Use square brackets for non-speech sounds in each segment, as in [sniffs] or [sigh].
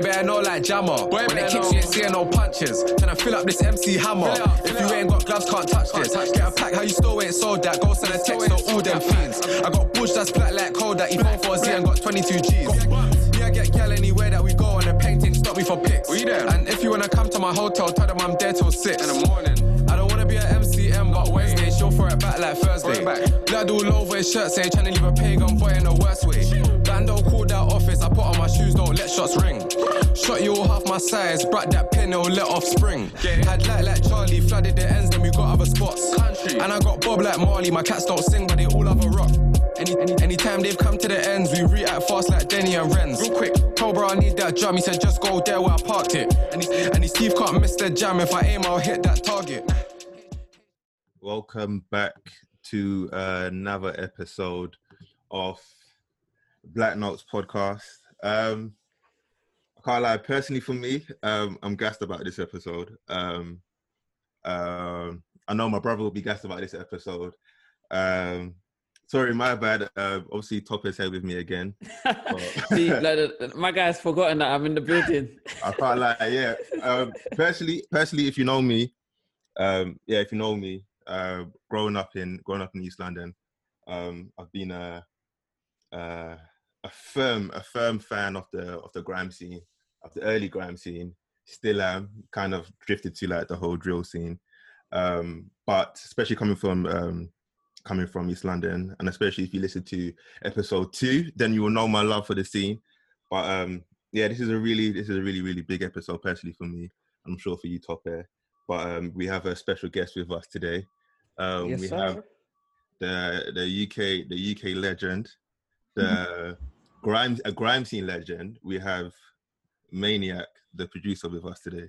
Boy better know like jammer. Boy when it kicks, you ain't seeing no punches. Can I fill up this MC hammer. If you ain't got gloves, can't touch this. Get a pack, how you still ain't sold that? Go send a text to all them fiends. I got bush that's black like cold that he phone for a Z and got 22 G's. Me, I get gal anywhere that we go and the painting stop me for pics. And if you wanna come to my hotel, tell them I'm there till six in the morning. I don't wanna be a MCM, but Wednesday she'll throw it back like Thursday. Blood all over his shirt, say trying to leave a pagan boy in the worst way. Bando called out office, I put on my shoes, don't let shots ring. Shot you all half my size, brought that pin, it'll let off spring. Had light like Charlie, flooded the ends, then we got other spots. And I got Bob like Marley, my cats don't sing, but they all have a rock. Any, any, anytime they've come to the ends, we react fast like Denny and Renz. Real quick, told bro I need that drum, he said just go there where I parked it. And he, and he Steve can't miss the jam, if I aim I'll hit that target. Welcome back to another episode of Black Notes podcast. Um, I can't lie, personally for me, um, I'm gassed about this episode. Um, um, I know my brother will be gassed about this episode. Um, sorry, my bad. Uh, obviously, Top is here with me again. [laughs] See, like, uh, my guy's forgotten that I'm in the building. [laughs] I can't lie, yeah. Um, personally, personally, if you know me, um, yeah, if you know me, uh, growing up in growing up in East London, um, I've been a, a a firm a firm fan of the of the grime scene, of the early grime scene. Still am kind of drifted to like the whole drill scene, um, but especially coming from um, coming from East London, and especially if you listen to episode two, then you will know my love for the scene. But um, yeah, this is a really this is a really really big episode personally for me. I'm sure for you, Top Air. But um, we have a special guest with us today. Um, Yes, we sir. have the the UK the UK legend, the Mm-hmm. grime a grime scene legend. We have Maniac, the producer, with us today.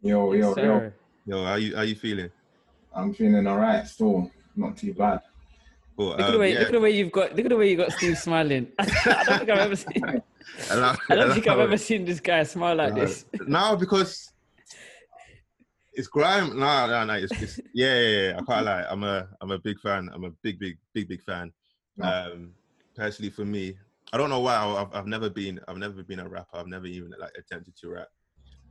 Yo, Yes, yo, yo. Yo, how you how you feeling? I'm feeling alright still. Not too bad. Cool. Look at um, the way. yeah. Look at the way you've got. Look at the way you got Steve smiling. [laughs] I don't think I've ever seen. [laughs] Allow- I don't think I've ever seen this guy smile like this. No, because it's grime. No, no, no. It's, it's [laughs] yeah, yeah, yeah. I can't lie. I'm a I'm a big fan. I'm a big, big, big, big fan. No. Um, personally, for me, I don't know why. I've, I've never been I've never been a rapper. I've never even like attempted to rap.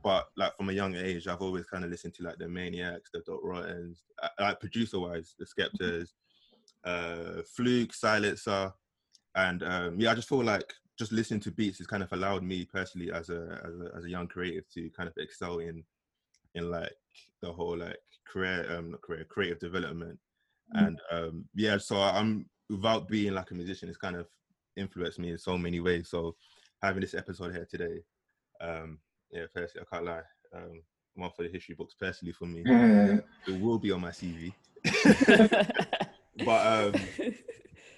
But like from a young age, I've always kind of listened to like the Maniacs, the Dot Rottens, uh, like producer wise, the Skeptas, uh, Fluke, Silencer, and um, yeah, I just feel like just listening to beats has kind of allowed me personally as a as a, as a young creative to kind of excel in in like the whole like career um not career creative development Mm. and um yeah so i'm without being like a musician it's kind of influenced me in so many ways. So having this episode here today um yeah personally i can't lie um one for the history books personally for me. Yeah. it will be on my cv [laughs] but um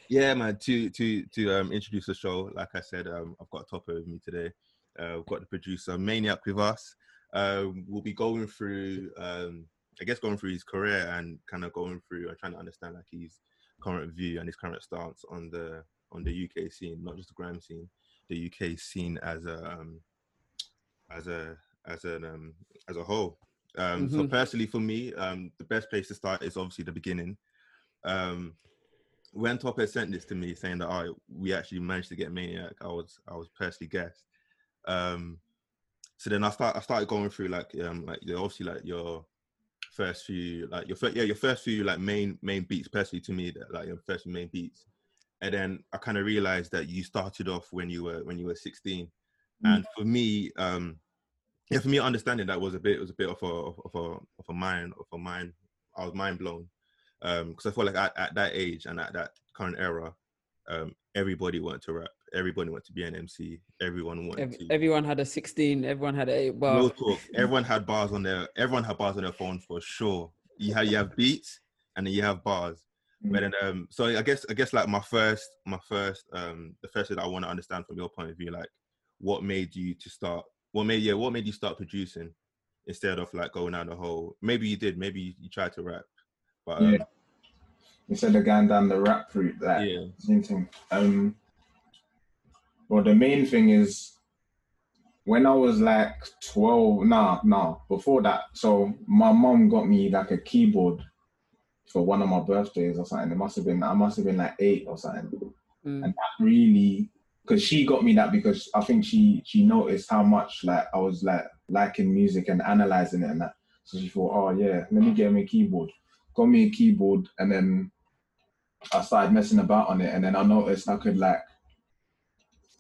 yeah man to to to um introduce the show like i said um i've got a topper with me today. Uh we've got the producer maniac with us. Um we'll be going through um i guess going through his career and kind of going through and trying to understand like his current view and his current stance on the on the uk scene not just the grime scene the uk scene as a um as a as an um as a whole um so Mhm. personally for me um the best place to start is obviously the beginning um when Top had sent this to me saying that oh, we actually managed to get Maniac, I was I was personally gassed. Um, so then I start I started going through like um like obviously like your first few like your first yeah your first few like main main beats personally to me that like your first main beats, and then I kind of realized that you started off when you were when you were 16, and for me um yeah for me understanding that was a bit was a bit of a of a of a mind of a mind I was mind blown. Um because I felt like at, at that age and at that current era, um, everybody wanted to rap. Everybody wanted to be an MC. Everyone wanted Ev- to. everyone had a 16. Everyone had a 8 bar. no talk. Everyone had bars on their. Everyone had bars on their phone for sure. You have you have beats and then you have bars. But then, um, so I guess I guess like my first my first um the first thing that I want to understand from your point of view, like what made you to start? What made yeah? What made you start producing instead of like going down the whole? Maybe you did. Maybe you, you tried to rap, but um, Yeah. Instead of going down the rap route, that yeah. same thing. Um, well, the main thing is when I was like 12, nah, nah, before that. So my mom got me like a keyboard for one of my birthdays or something. It must have been, I must have been like eight or something. Mm. And that really because she got me that because I think she she noticed how much like I was like liking music and analyzing it and that. So she thought, oh yeah, let me get me a keyboard. Got me a keyboard and then I started messing about on it and then I noticed I could like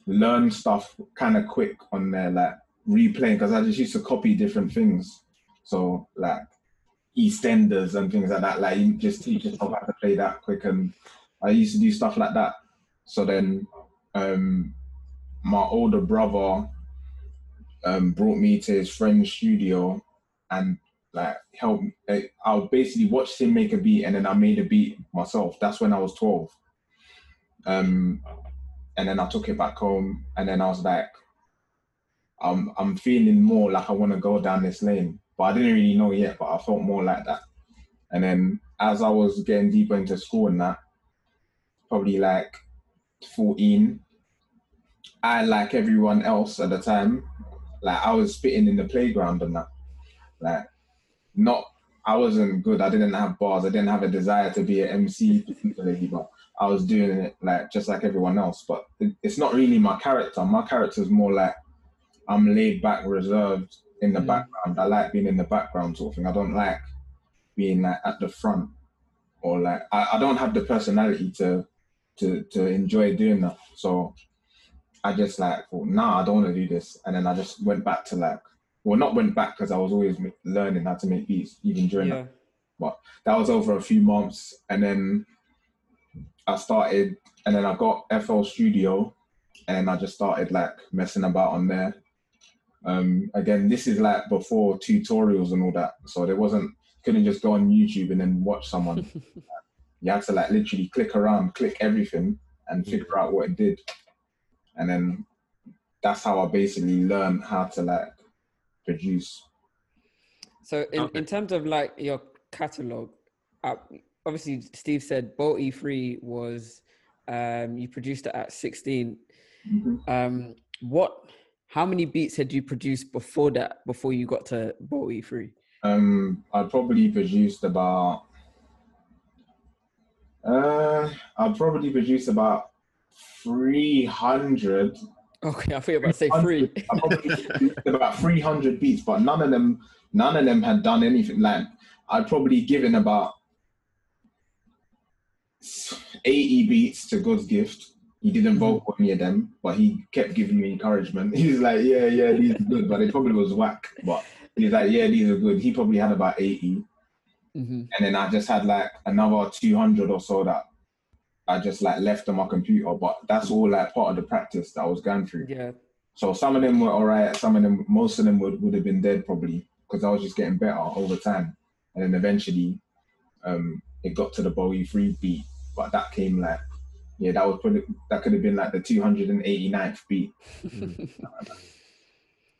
learn stuff kind of quick on there, like replaying because I just used to copy different things. So like EastEnders and things like that. Like you just teach yourself how to play that quick, and I used to do stuff like that. So then, um, my older brother um, brought me to his friend's studio and like helped. I basically watched him make a beat, and then I made a beat myself. That's when I was twelve. Um, and then I took it back home, and then I was like, I'm I'm feeling more like I want to go down this lane, but I didn't really know yet. But I felt more like that. And then as I was getting deeper into school and that, probably like 14, I like everyone else at the time, like I was spitting in the playground and that, like not. I wasn't good. I didn't have bars. I didn't have a desire to be an MC [laughs] but I was doing it like just like everyone else. But it's not really my character. My character is more like I'm laid back, reserved in the mm. background. I like being in the background sort of thing. I don't like being like at the front or like I, I don't have the personality to to to enjoy doing that. So I just like thought, nah, I don't want to do this. And then I just went back to like, well, not went back because I was always learning how to make beats even during yeah. that. But that was over a few months, and then I started, and then I got FL Studio, and I just started like messing about on there. Um, again, this is like before tutorials and all that, so there wasn't couldn't just go on YouTube and then watch someone. [laughs] you had to like literally click around, click everything, and mm. figure out what it did, and then that's how I basically learned how to like produce. So, in, okay. in terms of like your catalog, uh, obviously Steve said Bow E3 was um, you produced it at 16. Mm-hmm. Um, what how many beats had you produced before that, before you got to Bow E3? Um, I probably produced about. Uh, I probably produced about three hundred. Okay, I thought you were about to say three. [laughs] I probably about three hundred beats, but none of them, none of them had done anything. Like I'd probably given about eighty beats to God's gift, he didn't mm-hmm. vote for any of them, but he kept giving me encouragement. [laughs] He was like, "Yeah, yeah, these are good," but it probably was whack. But he's like, "Yeah, these are good." He probably had about 80 mm-hmm. and then I just had like another two hundred or so that I just like left on my computer. But that's all like part of the practice that I was going through. Yeah. So some of them were alright. Some of them, most of them would, would have been dead probably because I was just getting better over time. And then eventually, um, it got to the Bow E3 beat, but that came like yeah, that was probably that could have been like the 289th beat. [laughs]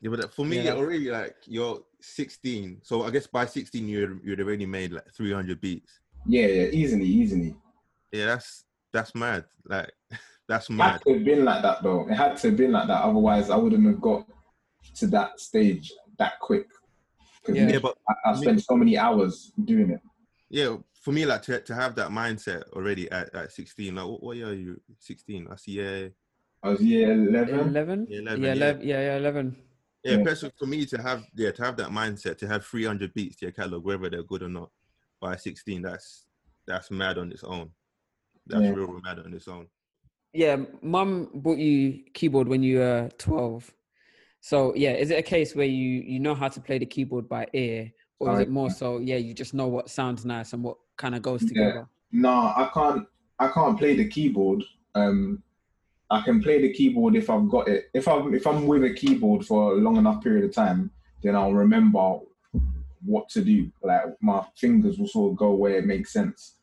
yeah, but for me, yeah. already like you're 16, so I guess by 16 you you'd already made like 300 beats. Yeah, yeah, easily, easily. Yeah, that's that's mad. Like [laughs] that's mad. It had to have been like that though. It had to have been like that. Otherwise, I wouldn't have got to that stage that quick. Yeah. yeah, but I, I spent so many hours doing it. Yeah, for me, like to, to have that mindset already at, at 16, like what, what year are you? 16? I see, yeah. I was year 11. 11? Yeah, 11. Yeah, 11, yeah. yeah, 11. Yeah, yeah. for me to have yeah to have that mindset to have 300 beats to your catalog, whether they're good or not, by 16, that's that's mad on its own. That's yeah. real mad on its own. Yeah, mum bought you keyboard when you were 12. So yeah, is it a case where you you know how to play the keyboard by ear, or is it more so yeah you just know what sounds nice and what kind of goes together yeah. no i can't i can't play the keyboard um i can play the keyboard if i've got it if i'm if i'm with a keyboard for a long enough period of time then i'll remember what to do like my fingers will sort of go where it makes sense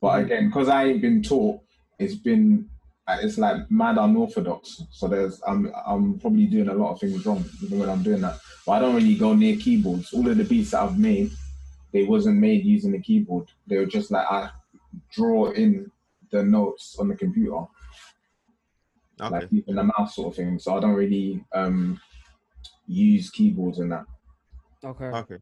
but mm-hmm. again because i ain't been taught it's been it's like mad unorthodox. So there's I'm I'm probably doing a lot of things wrong when I'm doing that. But I don't really go near keyboards. All of the beats that I've made, they wasn't made using the keyboard. They were just like I draw in the notes on the computer. Okay. Like using the mouse sort of thing. So I don't really um use keyboards and that. Okay. Okay.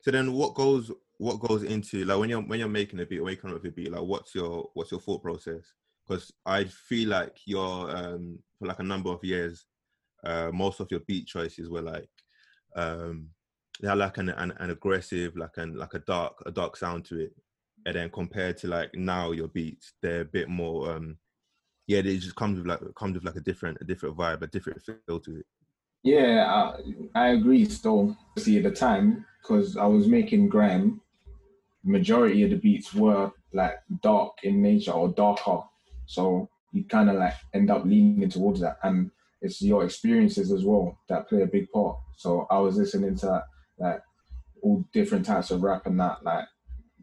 So then what goes what goes into like when you're when you're making a beat or making up with a beat, like what's your what's your thought process? because I feel like you're um, for like a number of years, uh, most of your beat choices were like um, they had like an, an, an aggressive, like an like a dark a dark sound to it, and then compared to like now your beats, they're a bit more um, yeah, it just comes with like comes with like a different a different vibe, a different feel to it. Yeah, I, I agree. Still, see at the time because I was making grime, majority of the beats were like dark in nature or darker so you kind of like end up leaning towards that, and it's your experiences as well that play a big part. So I was listening to like all different types of rap and that, like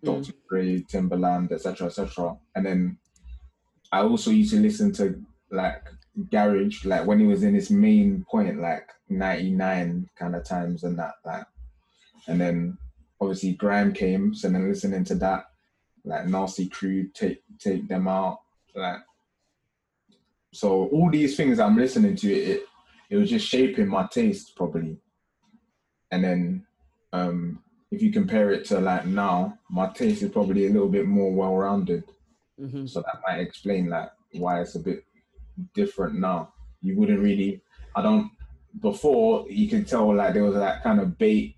mm. Dr. Dre, Timbaland, etc., etc. And then I also used to listen to like garage, like when he was in his main point, like '99 kind of times and that, like, and then obviously grime came, so then listening to that, like Nasty Crew, take take them out, like, so all these things I'm listening to, it it was just shaping my taste probably. And then um, if you compare it to like now, my taste is probably a little bit more well-rounded. Mm-hmm. So that might explain like why it's a bit different now. You wouldn't really, I don't. Before you could tell like there was that kind of bait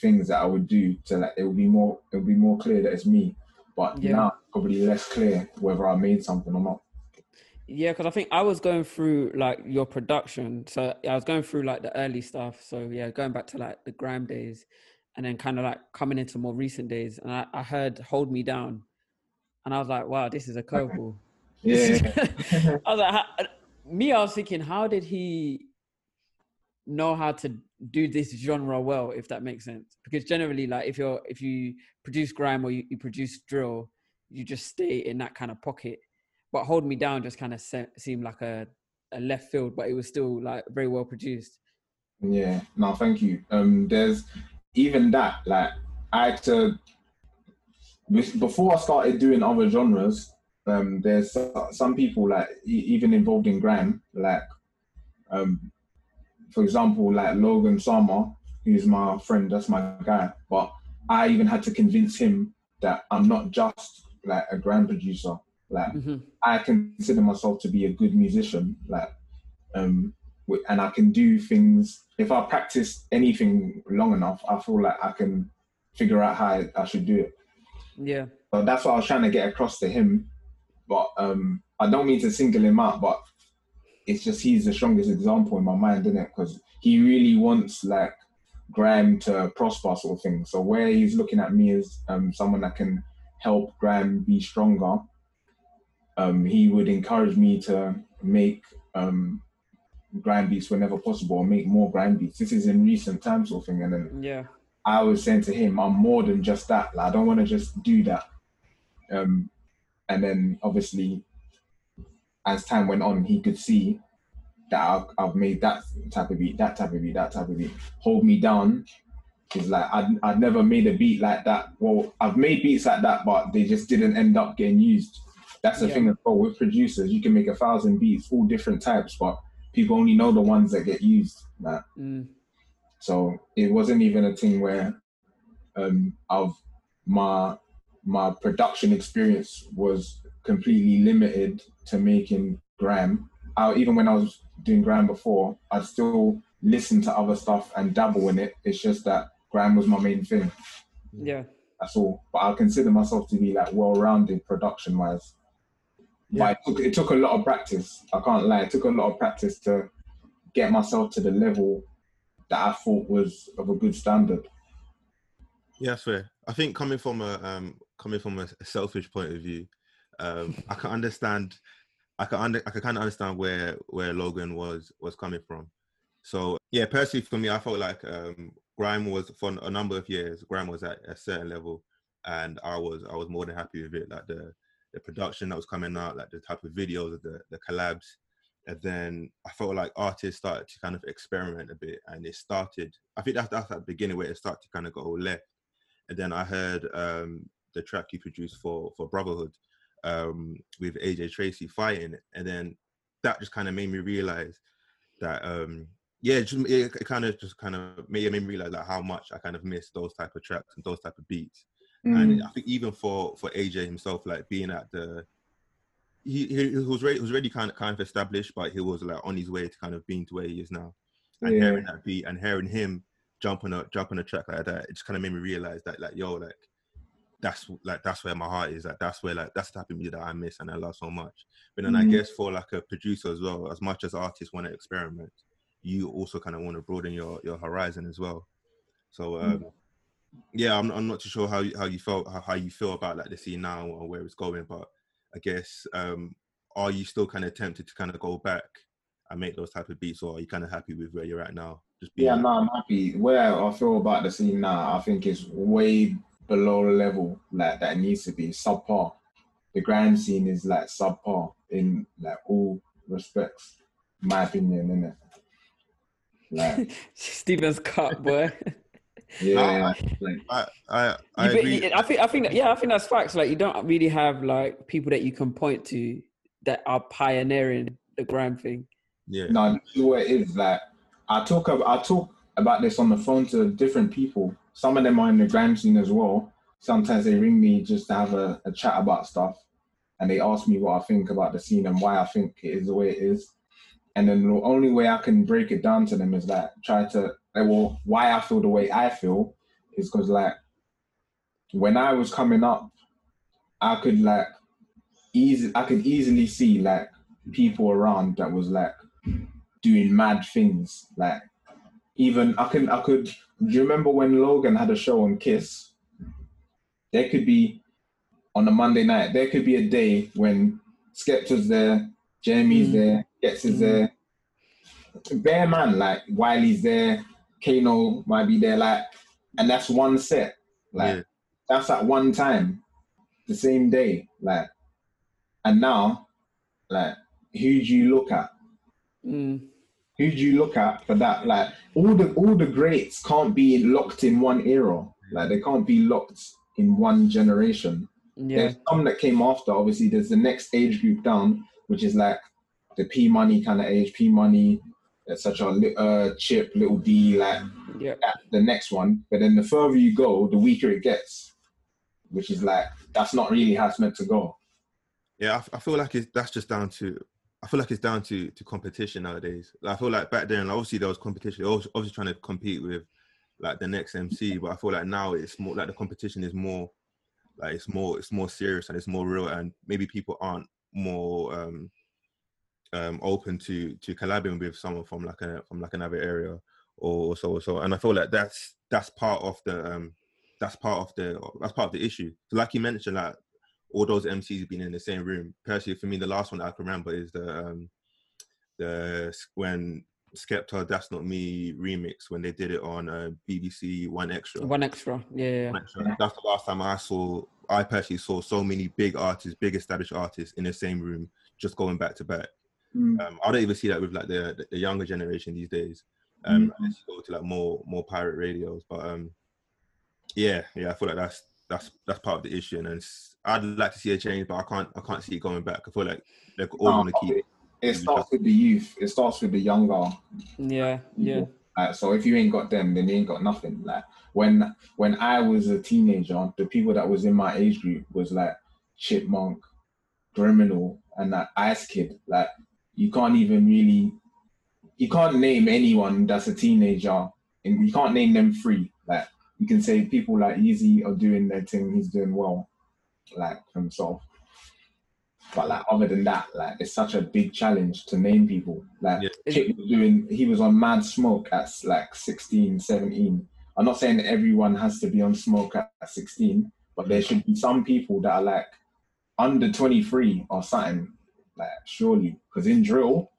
things that I would do to like it would be more it would be more clear that it's me. But yeah. now probably less clear whether I made something or not. Yeah, because I think I was going through like your production. So I was going through like the early stuff. So yeah, going back to like the grime days and then kind of like coming into more recent days. And I, I heard Hold Me Down. And I was like, wow, this is a curveball. [laughs] Yeah. [laughs] I was like, how, me, I was thinking, how did he know how to do this genre well, if that makes sense? Because generally, like if you're if you produce grime or you, you produce drill, you just stay in that kind of pocket. But Hold Me Down just kind of se- seemed like a, a left field, but it was still like very well produced. Yeah, no, thank you. Um, there's even that, like, I had to, before I started doing other genres, um, there's some people like even involved in grime, like, um, for example, like Logan Sama, who's my friend, that's my guy. But I even had to convince him that I'm not just like a grime producer. Like mm-hmm. I consider myself to be a good musician. Like um and I can do things if I practice anything long enough, I feel like I can figure out how I should do it. Yeah. So that's what I was trying to get across to him. But um I don't mean to single him out, but it's just he's the strongest example in my mind, isn't it? Because he really wants like grime to prosper sort of thing. So where he's looking at me as um, someone that can help grime be stronger, um, he would encourage me to make um, grime beats whenever possible or make more grime beats. This is in recent times sort of thing. And then yeah. I was saying to him, I'm more than just that. Like, I don't want to just do that. Um, and then obviously, as time went on, he could see that I've, I've made that type of beat, that type of beat, that type of beat. Hold me down is like I'd, I'd never made a beat like that. Well, I've made beats like that, but they just didn't end up getting used. That's the yeah. thing as well with producers. You can make a thousand beats, all different types, but people only know the ones that get used. Like, mm. So it wasn't even a thing where um, of my my production experience was completely limited to making grime. I, even when I was doing grime before, I still listen to other stuff and dabble in it. It's just that grime was my main thing. Yeah. That's all. But I consider myself to be like well rounded production wise. Yeah. But it took, it took a lot of practice. I can't lie. It took a lot of practice to get myself to the level that I thought was of a good standard. Yeah, fair. I think coming from a um, coming from a selfish point of view, um, I can understand. I can under, I can kind of understand where where Logan was was coming from. So yeah, personally for me, I felt like um, grime was for a number of years. Grime was at a certain level, and I was I was more than happy with it. Like the the production that was coming out, like the type of videos, the the collabs, and then I felt like artists started to kind of experiment a bit, and it started. I think that's that's at the beginning where it started to kind of go left, and then I heard um, the track you produced for for Brotherhood um, with AJ Tracey fighting, and then that just kind of made me realize that um, yeah, it, just, it, kind of just kind of made, made me realize like how much I kind of missed those type of tracks and those type of beats. Mm. And I think even for for AJ himself, like being at the he, he was already, was already kind of kind of established, but he was like on his way to kind of being to where he is now. And Yeah. hearing that beat and hearing him jump on a jump on a track like that, it just kind of made me realize that like yo, like that's like that's where my heart is. Like that's where like that's the type of music that I miss and I love so much. But then I Mhm. guess for like a producer as well, as much as artists want to experiment, you also kind of want to broaden your your horizon as well. So um, yeah, I'm I'm not too sure how you, how you felt how, how you feel about like the scene now or where it's going, but I guess um, are you still kind of tempted to kind of go back and make those type of beats, or are you kind of happy with where you're at now? Just being Yeah, no, I'm happy. Where I feel about the scene now, I think it's way below the level like that it needs to be subpar. The grime scene is like subpar in like all respects, my opinion, innit? Like, [laughs] Stevens cut, boy. Yeah, like, I I, I agree. I think I think that, yeah, I think that's facts. Like you don't really have like people that you can point to that are pioneering the grime thing. Yeah, no, this is what it is. Like, I talk about, I talk about this on the phone to different people. Some of them are in the grime scene as well. Sometimes they ring me just to have a, a chat about stuff, and they ask me what I think about the scene and why I think it is the way it is. And then the only way I can break it down to them is like try to, like, well, why I feel the way I feel is because like when I was coming up, I could like easy, I could easily see like people around that was like doing mad things. Like even I can I could. Do you remember when Logan had a show on Kiss? There could be on a Monday night. There could be a day when Skepta's there, JME's Mm. there, Ghetts is Mm. there. Bear man, like Wiley's there, Kano might be there, like, and that's one set. Like Yeah. that's at one time, the same day. Like, and now, like, who do you look at? Mm. who do you look at for that? Like all the all the greats can't be locked in one era. Like they can't be locked in one generation. Yeah. There's some that came after. Obviously, there's the next age group down, which is like the P Money kind of age. P Money, that's such a li- uh, Chip, Little D, like Yeah. that, the next one. But then the further you go, the weaker it gets. Which is like that's not really how it's meant to go. Yeah, I, f- I feel like it's that's just down to. I feel like it's down to to competition nowadays. Like, I feel like back then, obviously there was competition. They was obviously trying to compete with like the next MC, but I feel like now it's more like the competition is more like it's more it's more serious and it's more real, and maybe people aren't more um um open to to collabing with someone from like a from like another area or so or so. And I feel like that's that's part of the um that's part of the that's part of the issue. So like you mentioned, like all those MCs being in the same room. Personally, for me, the last one I can remember is the um, the when Skepta "That's Not Me" remix when they did it on uh, BBC 1Xtra. One extra. Yeah. yeah. 1Xtra. That's the last time I saw. I personally saw so many big artists, big established artists in the same room, just going back to back. Um, I don't even see that with like the the, the younger generation these days. Um, unless you go to like more more pirate radios, but um, yeah, yeah, I feel like that's that's that's part of the issue, and it's, I'd like to see a change, but I can't I can't see it going back. I feel like they're always No, going to keep. it, it starts with the youth. It starts with the younger Yeah. Yeah. Like, so if you ain't got them, then you ain't got nothing. Like when when I was a teenager, the people that was in my age group was like Chipmunk, Griminal, and that Ice Kid. Like you can't even really, you can't name anyone that's a teenager, and you can't name them three. Like you can say people like Easy are doing their thing. He's doing well, like himself. But like other than that, like it's such a big challenge to name people. Like Yeah. Chip was doing, he was on Mad Smoke at like 16, 17. I'm not saying everyone has to be on Smoke at 16, but there should be some people that are like under 23 or something. Like surely, because in drill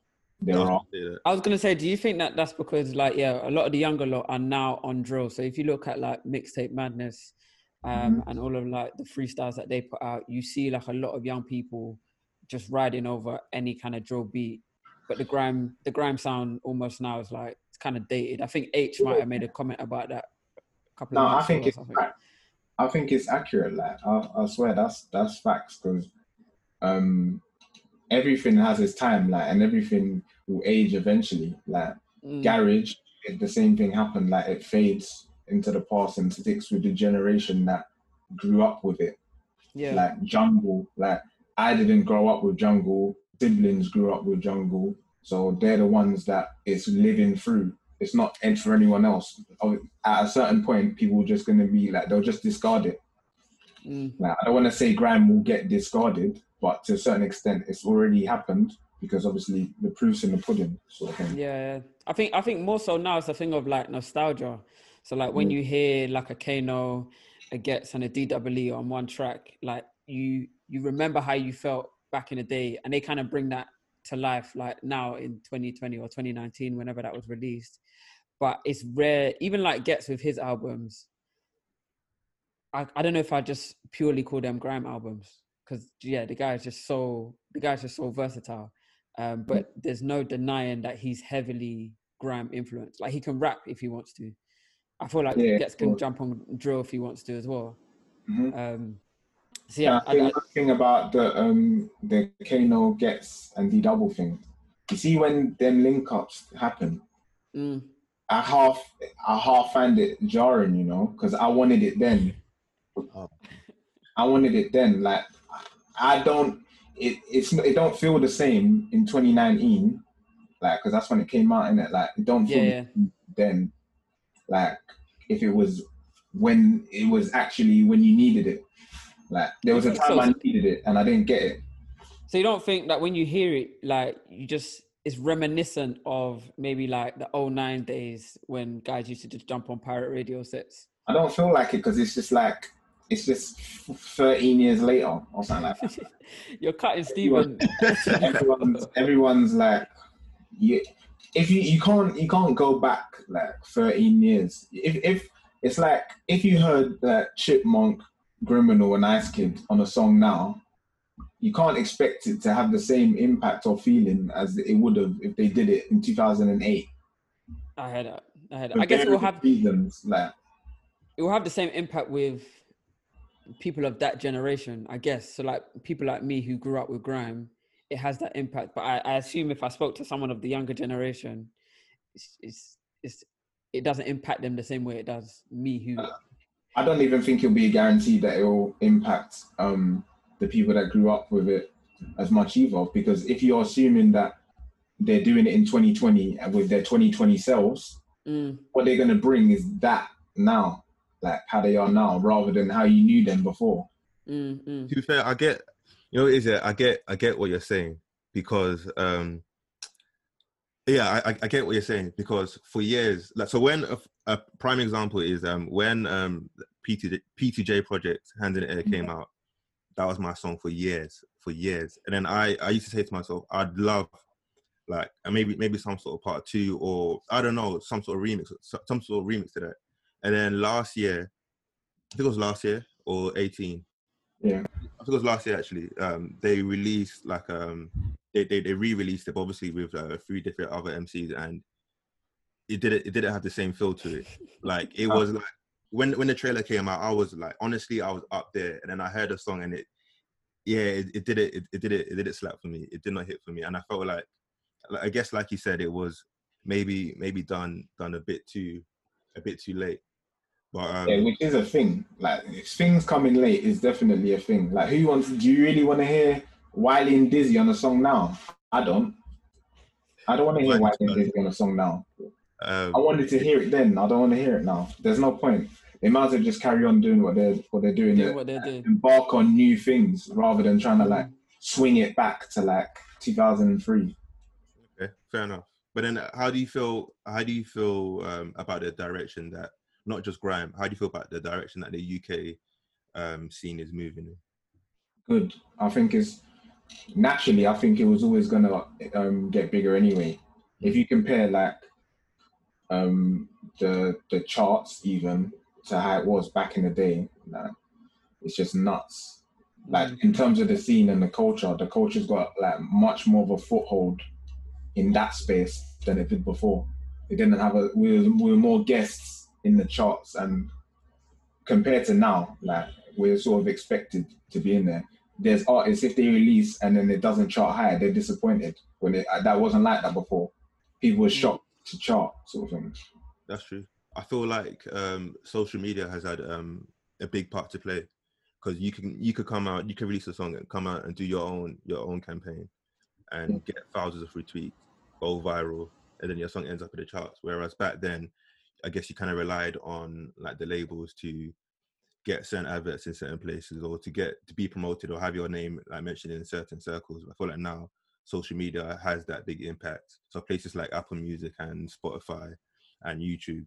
there I was are gonna say. I was gonna say, do you think that that's because like yeah, a lot of the younger lot are now on drill. So if you look at like mixtape madness, um, and all of like the freestyles that they put out, you see like a lot of young people just riding over any kind of drill beat. But the grime, the grime sound almost now is like it's kind of dated. I think H might have made a comment about that a couple No, of I months think ago it's I think it's accurate. Like I, I swear, that's that's facts because um, everything has its time. Like and everything will age eventually. Like Mm, garage, it, the same thing happened. Like it fades into the past and sticks with the generation that grew up with it. yeah, Like jungle, like I didn't grow up with jungle. Siblings grew up with jungle, so they're the ones that it's living through. It's not end for anyone else. At a certain point, people are just going to be like they'll just discard it. Mm. Like, I don't want to say grime will get discarded, but to a certain extent, it's already happened because obviously the proof's in the pudding, sort of thing. Yeah, I think I think more so now it's a thing of like nostalgia. So like when mm. you hear like a Kano, a Ghetts, and a DWE on one track, like you you remember how you felt back in the day, and they kind of bring that to life like now in 2020 or 2019, whenever that was released. But it's rare, even like Ghetts with his albums. I, I don't know if I just purely call them grime albums because yeah, the guy is just so the guy's just so versatile. Um, but there's no denying that he's heavily grime influenced. Like he can rap if he wants to. I feel like yeah, Ghetts can jump on drill if he wants to as well. Mm-hmm. Um, so yeah, I think I, I, thing about the um the Kano Ghetts and D double thing. You see when them link ups happen, mm. I half I half find it jarring, you know, because I wanted it then. [laughs] Oh. I wanted it then. Like I don't it it's it don't feel the same in 2019, like because that's when it came out, and it like it don't feel yeah, yeah. then, like if it was when it was actually when you needed it. Like there was a time so, I needed it and I didn't get it. So you don't think that when you hear it, like you just it's reminiscent of maybe like the old 09 days when guys used to just jump on pirate radio sets? I don't feel like it because it's just like it's just 13 years later or something like that. You're cutting Stephen. everyone's, everyone's like, you, if you, you can't you can't go back like 13 years. If if it's like if you heard that Chipmunk, Griminal, and Ice Kid on a song now, you can't expect it to have the same impact or feeling as it would have if they did it in 2008. I had that. I had. That. I guess it will have reasons like it will have the same impact with people of that generation, I guess. So like people like me who grew up with grime, it has that impact. But I, I assume if I spoke to someone of the younger generation, it's, it's, it's it doesn't impact them the same way it does me who. Uh, I don't even think it'll be a guarantee that it will impact um, the people that grew up with it as much either. Because if you're assuming that they're doing it in 2020 with their 2020 selves, mm. what they're going to bring is that now like how they are now rather than how you knew them before. Mm-hmm. To be fair, I get you know is it I get I get what you're saying because um yeah I, I get what you're saying because for years like so when a, a prime example is um when um PT, PTJ project Hands in the Air came mm-hmm. out that was my song for years for years and then I I used to say to myself I'd love like maybe maybe some sort of part two or I don't know some sort of remix some sort of remix to that and then last year, I think it was last year or 18. Yeah. I think it was last year actually. Um, they released like um they they, they re-released it obviously with uh, three different other MCs and it didn't it didn't have the same feel to it. Like it was like when when the trailer came out, I was like honestly I was up there and then I heard the song and it yeah, it, it did it, it, it did it it did it slap for me. It did not hit for me. And I felt like I guess like you said, it was maybe maybe done done a bit too a bit too late. But, um, yeah, which is a thing. Like things coming late is definitely a thing. Like who wants? Do you really want to hear Wiley and Dizzy on a song now? I don't. I don't want to hear Wiley and Dizzy on a song now. Um, I wanted to hear it then. I don't want to hear it now. There's no point. They might as well just carry on doing what they're what they're doing. doing what they're doing. Embark on new things rather than trying to like swing it back to like 2003. Okay, fair enough. But then, how do you feel? How do you feel um, about the direction that not just grime. How do you feel about the direction that the UK um, scene is moving in? Good. I think it's naturally. I think it was always gonna um, get bigger anyway. If you compare like um, the the charts even to how it was back in the day, like, it's just nuts. Like mm. in terms of the scene and the culture, the culture's got like much more of a foothold in that space than it did before. It didn't have a. We were, we were more guests in the charts and compared to now, like we're sort of expected to be in there. There's artists if they release and then it doesn't chart higher, they're disappointed. When it that wasn't like that before, people were mm. shocked to chart sort of thing. That's true. I feel like um, social media has had um, a big part to play because you can you could come out, you can release a song and come out and do your own your own campaign, and get thousands of retweets, go viral, and then your song ends up in the charts. Whereas back then, I guess you kind of relied on like the labels to get certain adverts in certain places or to get to be promoted or have your name like mentioned in certain circles. I feel like now social media has that big impact. So places like Apple Music and Spotify and YouTube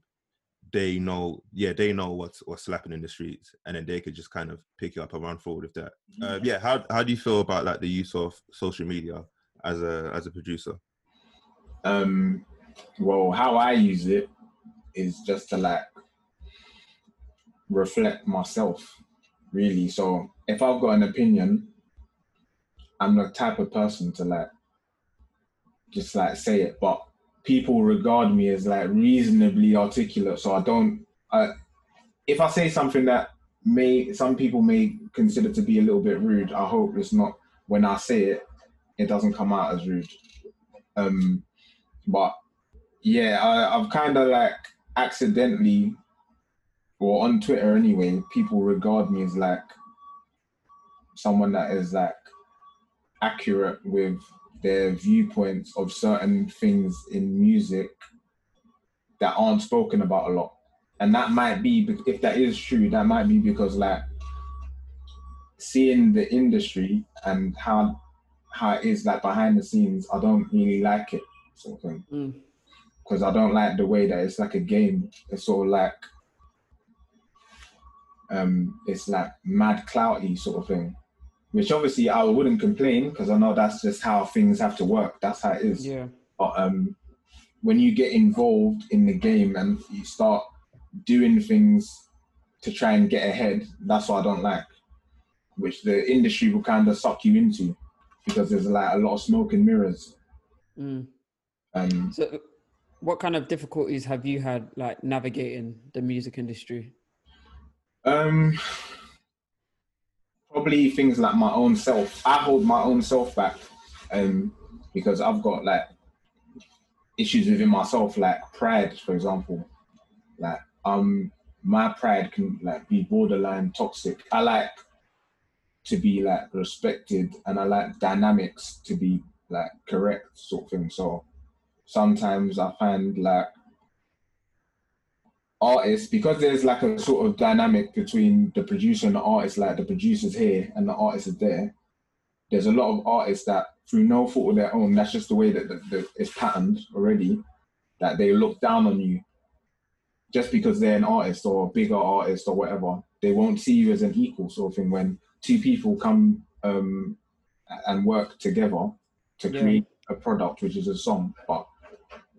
they know, yeah, they know what's what's slapping in the streets, and then they could just kind of pick you up and run forward with that. Uh, yeah, how how do you feel about like the use of social media as a as a producer? Um, well, how I use it is just to like reflect myself, really. So if I've got an opinion, I'm the type of person to like just like say it, but people regard me as like reasonably articulate. So I don't. I, if I say something that may some people may consider to be a little bit rude, I hope it's not. When I say it, it doesn't come out as rude. Um, but yeah, I, I've kind of like accidentally, or on Twitter anyway, people regard me as like someone that is like accurate with their viewpoints of certain things in music that aren't spoken about a lot. And that might be, if that is true, that might be because like seeing the industry and how how it is like behind the scenes, I don't really like it sort of thing. Mm. Because. I don't like the way that it's like a game. It's sort of like um it's like mad clouty sort of thing which obviously I wouldn't complain because I know that's just how things have to work. That's how it is. Yeah. But um, when you get involved in the game and you start doing things to try and get ahead, that's what I don't like. Which the industry will kind of suck you into because there's like a lot of smoke and mirrors. Mm. Um, so, what kind of difficulties have you had like navigating the music industry? Um, probably things like my own self. I hold my own self back, um, because I've got like issues within myself, like pride, for example. Like um, my pride can like be borderline toxic. I like to be like respected, and I like dynamics to be like correct, sort of thing. So sometimes I find like artists because there's like a sort of dynamic between the producer and the artist like the producer's here and the artist is there there's a lot of artists that through no fault of their own that's just the way that the, the, it's patterned already that they look down on you just because they're an artist or a bigger artist or whatever they won't see you as an equal sort of thing when two people come um, and work together to create yeah. a product which is a song but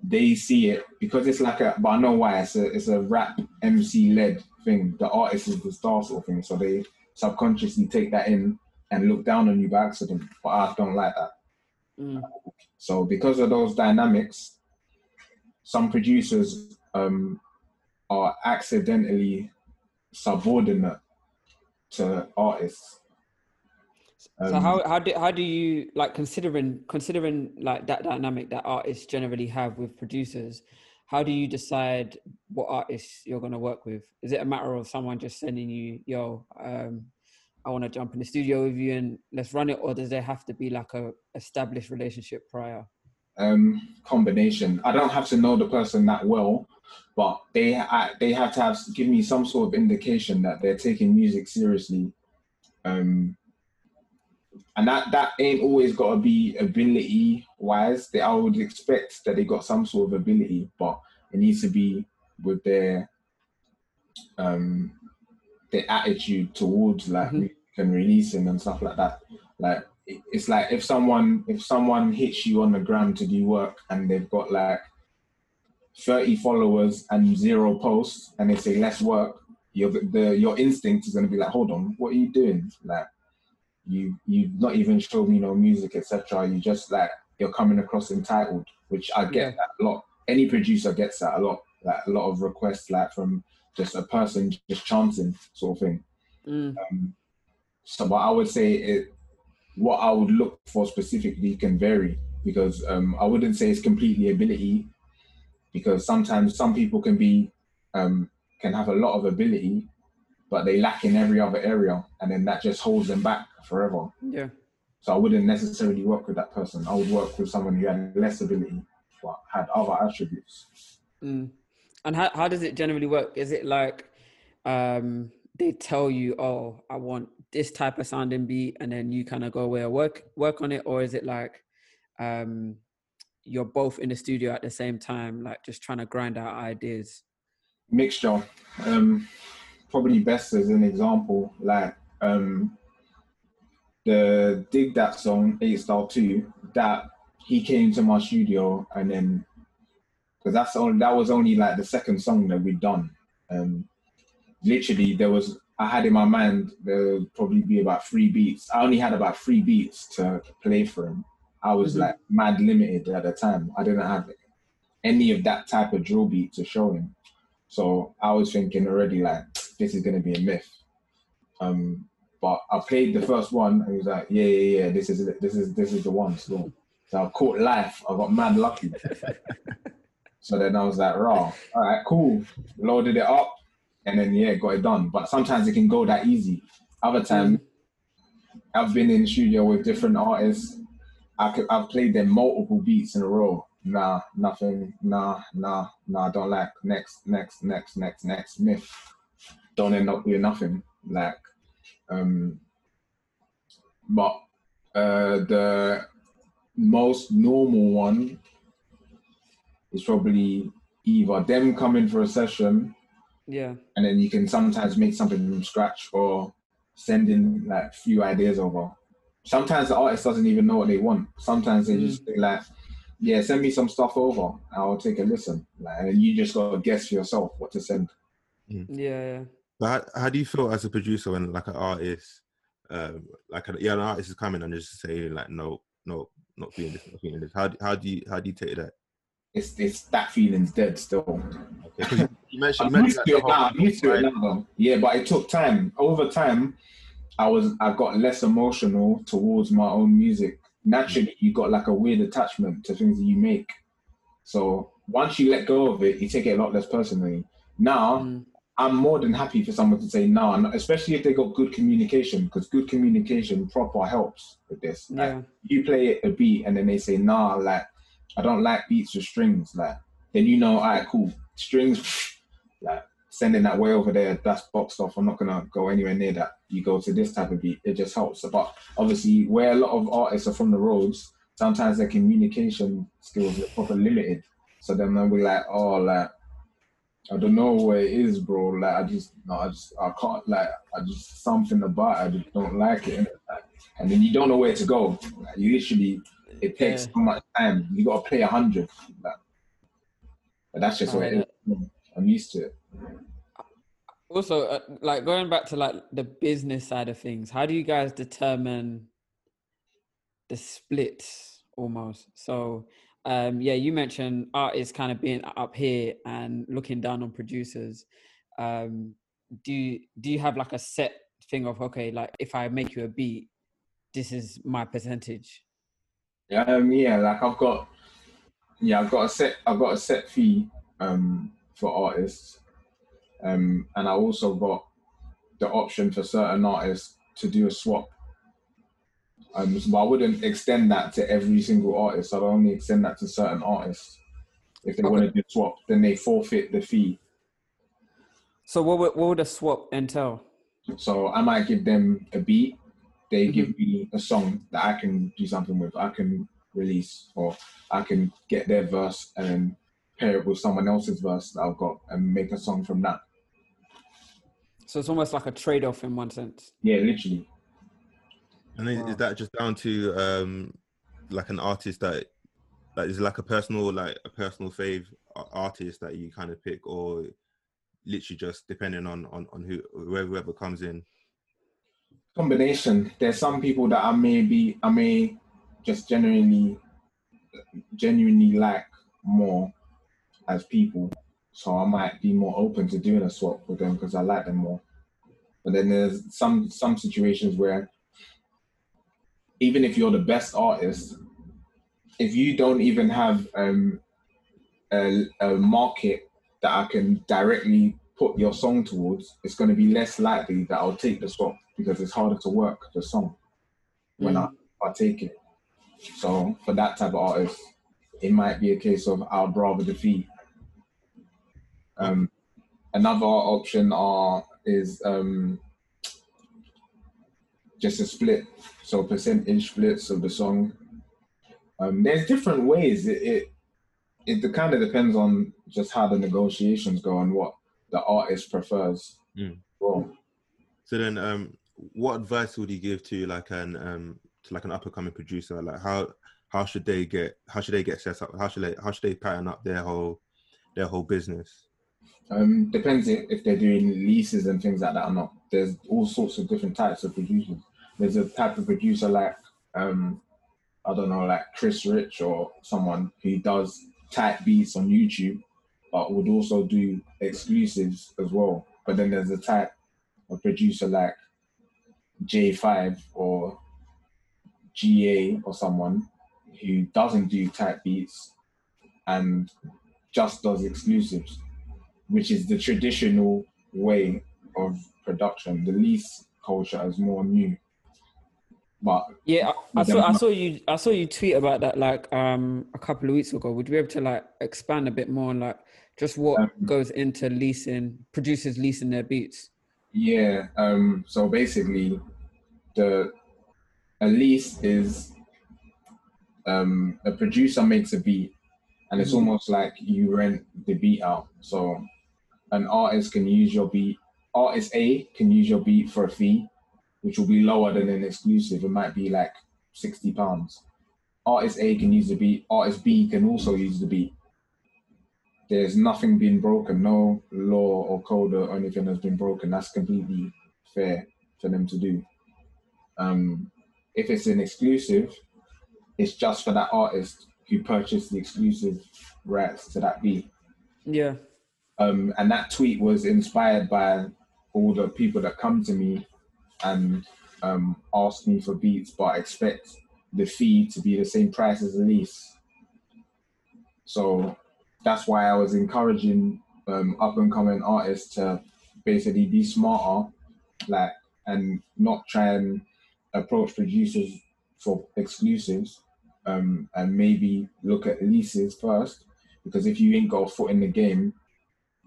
they see it because it's like a but I know why it's a it's a rap MC led thing. The artist is the star sort of thing. So they subconsciously take that in and look down on you by accident. But I don't like that. Mm. So because of those dynamics, some producers um, are accidentally subordinate to artists um, so how how do how do you like considering considering like that dynamic that artists generally have with producers? How do you decide what artists you're going to work with? Is it a matter of someone just sending you, yo, um, I want to jump in the studio with you and let's run it, or does there have to be like a established relationship prior? Um, combination. I don't have to know the person that well, but they I, they have to have give me some sort of indication that they're taking music seriously. Um, and that that ain't always got to be ability wise. They I would expect that they got some sort of ability, but it needs to be with their um their attitude towards like mm-hmm. and releasing and stuff like that. Like it's like if someone if someone hits you on the ground to do work and they've got like 30 followers and zero posts and they say let's work your the your instinct is going to be like hold on what are you doing like you you not even show me no music, etc. You just like you're coming across entitled, which I get yeah. that a lot. Any producer gets that a lot. Like a lot of requests, like from just a person just chanting, sort of thing. Mm. Um, so, what I would say it, what I would look for specifically can vary because um, I wouldn't say it's completely ability, because sometimes some people can be um, can have a lot of ability, but they lack in every other area, and then that just holds them back forever. Yeah. So I wouldn't necessarily work with that person. I would work with someone who had less ability but had other attributes. Mm. And how, how does it generally work? Is it like um, they tell you, oh, I want this type of sounding beat, and then you kind of go away and work work on it, or is it like um, you're both in the studio at the same time, like just trying to grind out ideas? Mixture. Um, probably best as an example, like um, the Dig That song, 8 Style 2, that he came to my studio and then, because that's only, that was only like the second song that we'd done. Um, literally, there was, I had in my mind, there would probably be about three beats. I only had about three beats to play for him. I was mm-hmm. like mad limited at the time. I didn't have any of that type of drill beat to show him. So I was thinking already like, this is going to be a myth. Um, but I played the first one, and he was like, "Yeah, yeah, yeah, this is it. This is this is the one." So, so I caught life. I got mad lucky. [laughs] so then I was like, "Raw, all right, cool." Loaded it up, and then yeah, got it done. But sometimes it can go that easy. Other times, I've been in the studio with different artists. I could, I've played them multiple beats in a row. Nah, nothing. Nah, nah, nah. Don't like next, next, next, next, next. Myth. Don't end up with nothing. Like um, but uh, the most normal one is probably either them coming for a session, yeah, and then you can sometimes make something from scratch or sending like few ideas over. Sometimes the artist doesn't even know what they want. Sometimes they mm. just like, yeah, send me some stuff over. I'll take a listen. Like, and you just gotta guess for yourself what to send. Mm. Yeah, yeah. But how, how, do you feel as a producer when like an artist, um, like a, yeah, an artist is coming and just saying like, no, no, not feeling this, not feeling this. How how do you how do you take that? It's it's that feeling's dead still. Okay, you mentioned, I'm used to it now. I'm used to it now. Yeah, but it took time. Over time, I was I got less emotional towards my own music. Naturally, you got like a weird attachment to things that you make. So once you let go of it, you take it a lot less personally. Now mm. I'm more than happy for someone to say no, especially if they got good communication, because good communication proper helps with this. Yeah. Like, you play a beat and then they say nah, like I don't like beats with strings, like then you know, all right, cool, strings, [sniffs] like sending that way over there, that's boxed off. I'm not gonna go anywhere near that. You go to this type of beat, it just helps. But obviously, where a lot of artists are from the roads, sometimes their communication skills are proper limited. So then they'll be like, oh, like I don't know where it is, bro. Like I just, no, I just, I can't. Like I just something about it. I just don't like it. And then you don't know where to go. Like, you literally, it takes yeah. so much time. You got to play a hundred. Like, but that's just oh, what it is. I'm used to it. Also, uh, like going back to like the business side of things, how do you guys determine the splits almost? So um, yeah, you mentioned artists kind of being up here and looking down on producers. Um, do you, do you have like a set thing of okay, like if I make you a beat, this is my percentage? Um, yeah, like I've got, yeah, I've got a set, I've got a set fee um, for artists, um, and I also got the option for certain artists to do a swap um, so I wouldn't extend that to every single artist. I'd only extend that to certain artists. If they okay. want to do a swap, then they forfeit the fee. So what would, what would a swap entail? So I might give them a beat. They mm-hmm. give me a song that I can do something with. I can release, or I can get their verse and then pair it with someone else's verse that I've got and make a song from that. So it's almost like a trade-off in one sense. Yeah, literally. And wow. is that just down to um, like an artist that like is like a personal like a personal fave artist that you kind of pick, or literally just depending on on on who whoever comes in? Combination. There's some people that I may be I may just genuinely genuinely like more as people. So I might be more open to doing a swap with them because I like them more. But then there's some some situations where even if you're the best artist, if you don't even have um, a, a market that I can directly put your song towards, it's going to be less likely that I'll take the swap because it's harder to work the song when mm. I, I take it. So for that type of artist, it might be a case of I'd rather defeat. Um, another option are is um, just a split, so percentage splits of the song. Um, there's different ways. It, it it kind of depends on just how the negotiations go and what the artist prefers. Mm. Well, so then, um, what advice would you give to like an um to like an up and coming producer? Like how how should they get how should they get set up? How should they how should they pattern up their whole their whole business? Um, depends if they're doing leases and things like that or not. There's all sorts of different types of producers. There's a type of producer like um, I don't know, like Chris Rich or someone who does type beats on YouTube, but would also do exclusives as well. But then there's a type of producer like Jae5 or GA or someone who doesn't do type beats and just does exclusives, which is the traditional way of production. The lease culture is more new. But yeah, I, I saw I saw you I saw you tweet about that like um a couple of weeks ago. Would you be able to like expand a bit more on like just what um, goes into leasing producers leasing their beats? Yeah. Um so basically the a lease is um a producer makes a beat and it's mm-hmm. almost like you rent the beat out. So an artist can use your beat artist A can use your beat for a fee which will be lower than an exclusive. It might be like sixty pounds. Artist A can use the beat. Artist B can also use the beat. There's nothing being broken. No law or code or anything has been broken. That's completely fair for them to do. Um, if it's an exclusive, it's just for that artist who purchased the exclusive rights to that beat. Yeah. Um, and that tweet was inspired by all the people that come to me and um, ask me for beats, but expect the fee to be the same price as the lease. So that's why I was encouraging um, up and coming artists to basically be smarter, like, and not try and approach producers for exclusives, um, and maybe look at leases first. Because if you ain't got a foot in the game,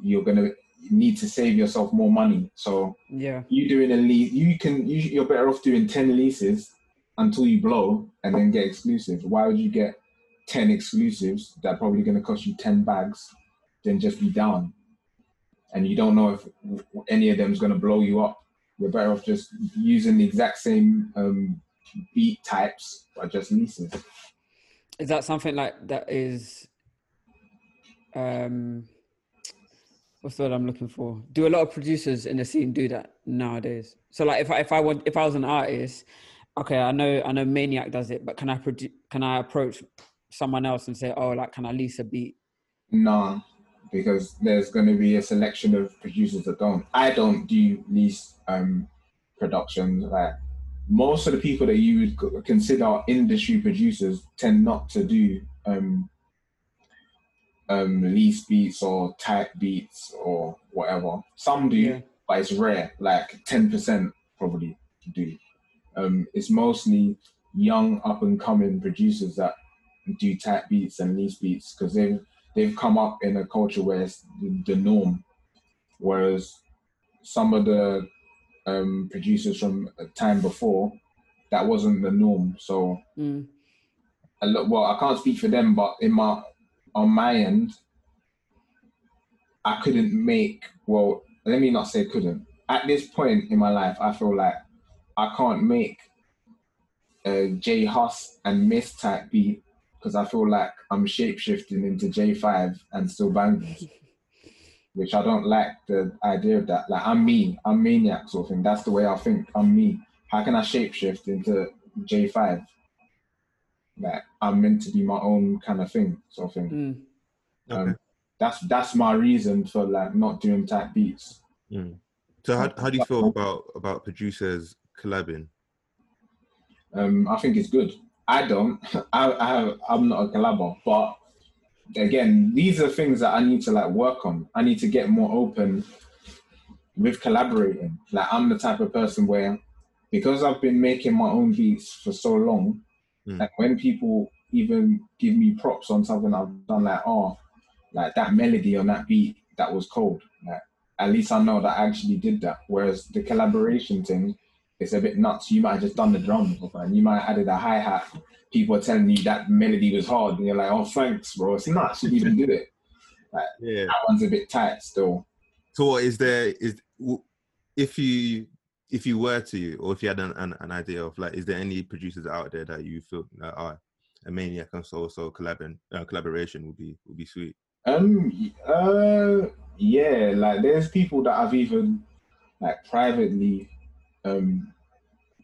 you're gonna need to save yourself more money. So yeah, you doing a lease, you can you, you're better off doing ten leases until you blow and then get exclusives. Why would you get ten exclusives that are probably going to cost you ten bags, then just be down, and you don't know if any of them is going to blow you up. You're better off just using the exact same um, beat types, but just leases. Is that something like that is? Um what's the word I'm looking for? Do a lot of producers in the scene do that nowadays? So like if I if I want if I was an artist, okay, I know I know Maniac does it, but can I produce can I approach someone else and say, oh, like can I lease a beat? No, because there's going to be a selection of producers that don't. I don't do lease um, productions Like most of the people that you would consider industry producers tend not to do um, um, lease beats or type beats or whatever. Some do, yeah. but it's rare. Like ten percent probably do. Um, it's mostly young up and coming producers that do type beats and lease beats because they've they've come up in a culture where it's the, the norm, whereas some of the um, producers from a time before that wasn't the norm. So, mm. a lot, well, I can't speak for them, but in my on my end, I couldn't make, well, let me not say couldn't. At this point in my life, I feel like I can't make a J Hus and Miss type beat because I feel like I'm shapeshifting into Jae5 and Steel Banglez, [laughs] which I don't like the idea of that. Like, I'm me, I'm maniac sort of thing. That's the way I think. I'm me. How can I shapeshift into Jae5? Like I'm meant to be my own kind of thing, sort of thing. Mm. Um, that's that's my reason for like not doing type beats. Mm. So how how do you feel about about producers collabing? Um, I think it's good. I don't. [laughs] I, I I'm not a collaborator, but again, these are things that I need to like work on. I need to get more open with collaborating. Like I'm the type of person where because I've been making my own beats for so long, mm. and when people even give me props on something I've done, like oh, like that melody on that beat that was cold. Like at least I know that I actually did that. Whereas the collaboration thing, it's a bit nuts. You might have just done the drums, and you might have added a hi hat. People are telling you that melody was hard, and you're like, oh thanks, bro. It's nuts. You even did it. Like, yeah, that one's a bit tight still. So what is there is if you if you were to or if you had an, an, an idea of like is there any producers out there that you feel are a maniac and so so collabing uh, collaboration would be would be sweet? Um uh yeah like there's people that i've even like privately um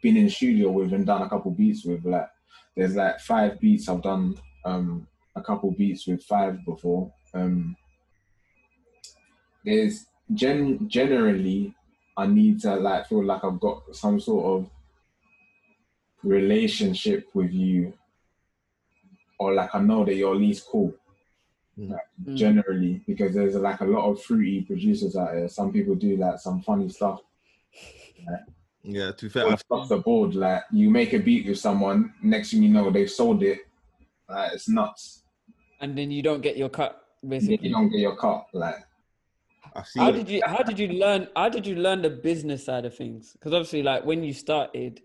been in studio with and done a couple beats with like there's like five beats i've done um a couple beats with five before. Um there's gen generally I need to like feel like I've got some sort of relationship with you, or like I know that you're at least cool. Mm. Like, mm. Generally, because there's like a lot of fruity producers out there. Some people do like some funny stuff. Like, yeah, to fair, across the board, like you make a beat with someone, next thing you know, they've sold it. Like, it's nuts. And then you don't get your cut. Basically, you don't get your cut. Like how did you how did you learn how did you learn the business side of things? Because obviously like when you started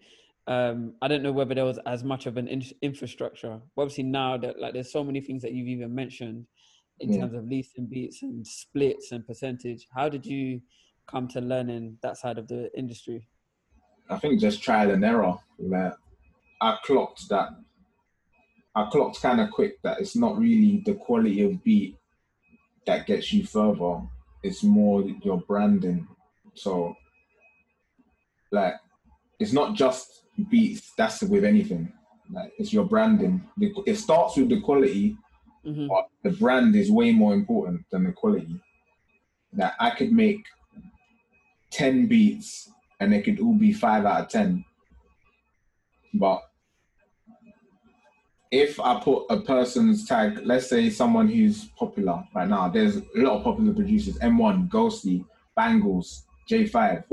um i don't know whether there was as much of an in- infrastructure. But obviously now that like there's so many things that you've even mentioned in yeah. terms of leasing beats and splits and percentage. How did you come to learning that side of the industry? I think just trial and error like i clocked that i clocked kind of quick that it's not really the quality of beat that gets you further it's more your branding. So, like, it's not just beats. That's with anything. Like, it's your branding. It starts with the quality, mm-hmm. but the brand is way more important than the quality. That I could make ten beats and they could all be five out of ten, but if I put a person's tag, let's say someone who's popular right now, there's a lot of popular producers, M1, Ghosty, Banglez, Jae5.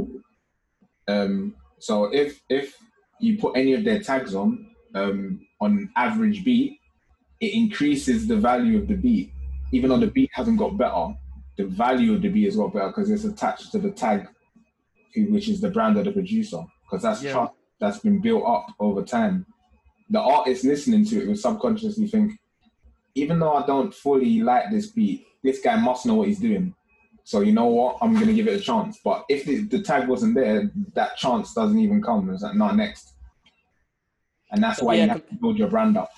Um, so if if you put any of their tags on, um, on average beat, it increases the value of the beat. Even though the beat hasn't got better, the value of the beat has got better because it's attached to the tag, which is the brand of the producer. Because that's yeah. trust that's been built up over time the artist listening to it will subconsciously think, even though I don't fully like this beat, this guy must know what he's doing. So you know what? I'm gonna give it a chance. But if the, the tag wasn't there, that chance doesn't even come. It's like not next, and that's why yeah, you have to build your brand up.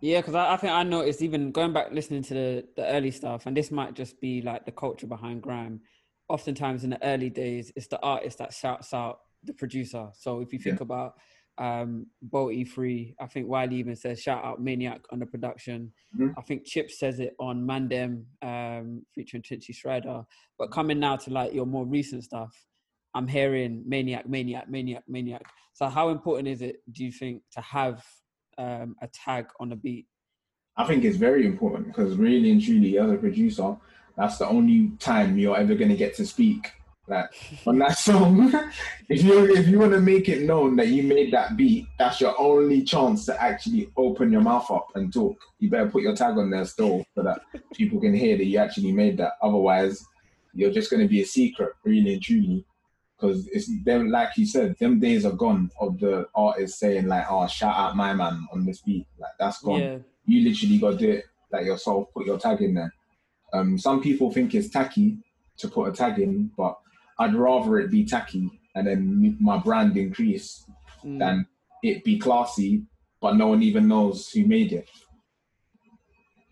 Yeah, because I, I, think I noticed even going back listening to the, the early stuff, and this might just be like the culture behind grime. Oftentimes in the early days, it's the artist that shouts out the producer. So if you think yeah. about um Bow E3. I think Wiley even says shout out Maniac on the production. Mm-hmm. I think Chip says it on Mandem um featuring Tinchy Stryder. But coming now to like your more recent stuff, I'm hearing Maniac, Maniac, Maniac, Maniac. So how important is it, do you think, to have um, a tag on a beat? I think it's very important because really and truly, as a producer, that's the only time you're ever going to get to speak like on that [laughs] song, if you if you want to make it known that you made that beat, that's your only chance to actually open your mouth up and talk. You better put your tag on there still so that people can hear that you actually made that. Otherwise, you're just going to be a secret, really and truly. Because it's them, like you said, them days are gone of the artist saying like, "Oh, shout out my man on this beat." Like that's gone. Yeah. You literally got to do it like yourself. Put your tag in there. Um, some people think it's tacky to put a tag in, but I'd rather it be tacky and then my brand increase mm. than it be classy, but no one even knows who made it.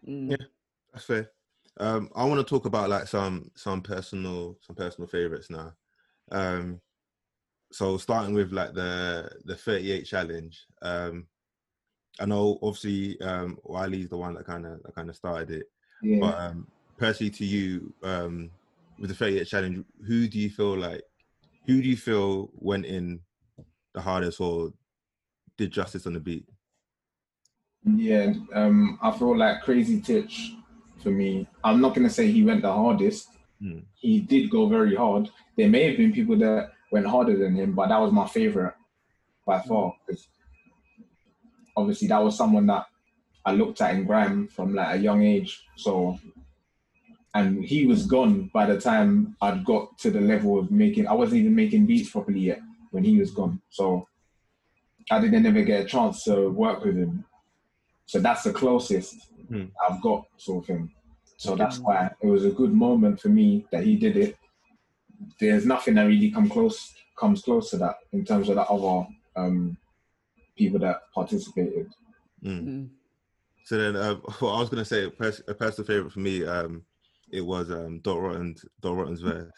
Mm. Yeah, that's fair. Um, I want to talk about like some some personal some personal favorites now. Um, so starting with like the the 38 challenge. Um, I know obviously um, Wiley's the one that kind of that kind of started it, yeah. but um, personally to you, um, with the 38 challenge, who do you feel like, who do you feel went in the hardest or did justice on the beat? Yeah, um, I feel like Crazy Titch for me. I'm not gonna say he went the hardest, mm. he did go very hard. There may have been people that went harder than him, but that was my favorite by far because obviously that was someone that I looked at in grime from like a young age. So, and he was gone by the time I'd got to the level of making. I wasn't even making beats properly yet when he was gone. So, I didn't ever get a chance to work with him. So that's the closest hmm. I've got, sort of thing. So that's why it was a good moment for me that he did it. There's nothing that really come close comes close to that in terms of the other um, people that participated. Mm. So then, uh, [laughs] what I was gonna say, a, pers- a personal favorite for me, um, it was um, Dot Rotten's Dot Rotten's verse.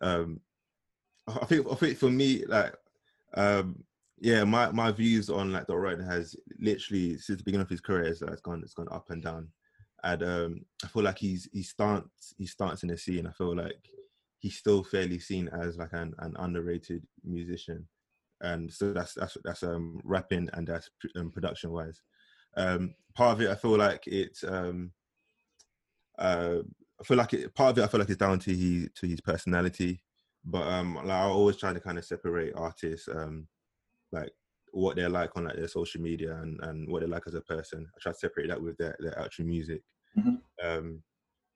Um, I think I think for me, like, um, yeah, my, my views on like Dot Rotten has literally since the beginning of his career, it's, it's gone it's gone up and down, and um, I feel like he's he starts he starts in the scene. I feel like he's still fairly seen as like an, an underrated musician and so that's that's that's um rapping and that's um, production wise. Um, part of it, I feel like it's um, uh, I feel like it, part of it, I feel like it's down to he to his personality, but um, like I always try to kind of separate artists, um, like what they're like on like their social media and and what they're like as a person. I try to separate that with their their actual music. Mm-hmm. Um,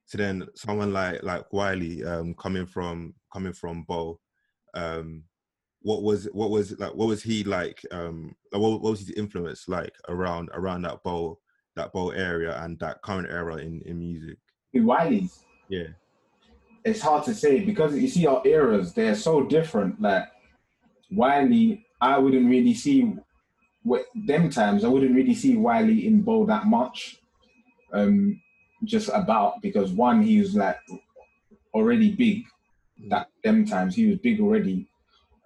so then someone like like Wiley, um, coming from coming from Bow, um, what was what was like what was he like um what, what was his influence like around around that Bow that Bow area and that current era in in music wiley's yeah it's hard to say because you see our eras they're so different like wiley i wouldn't really see what them times i wouldn't really see wiley in Bow that much um just about because one he was like already big that them times he was big already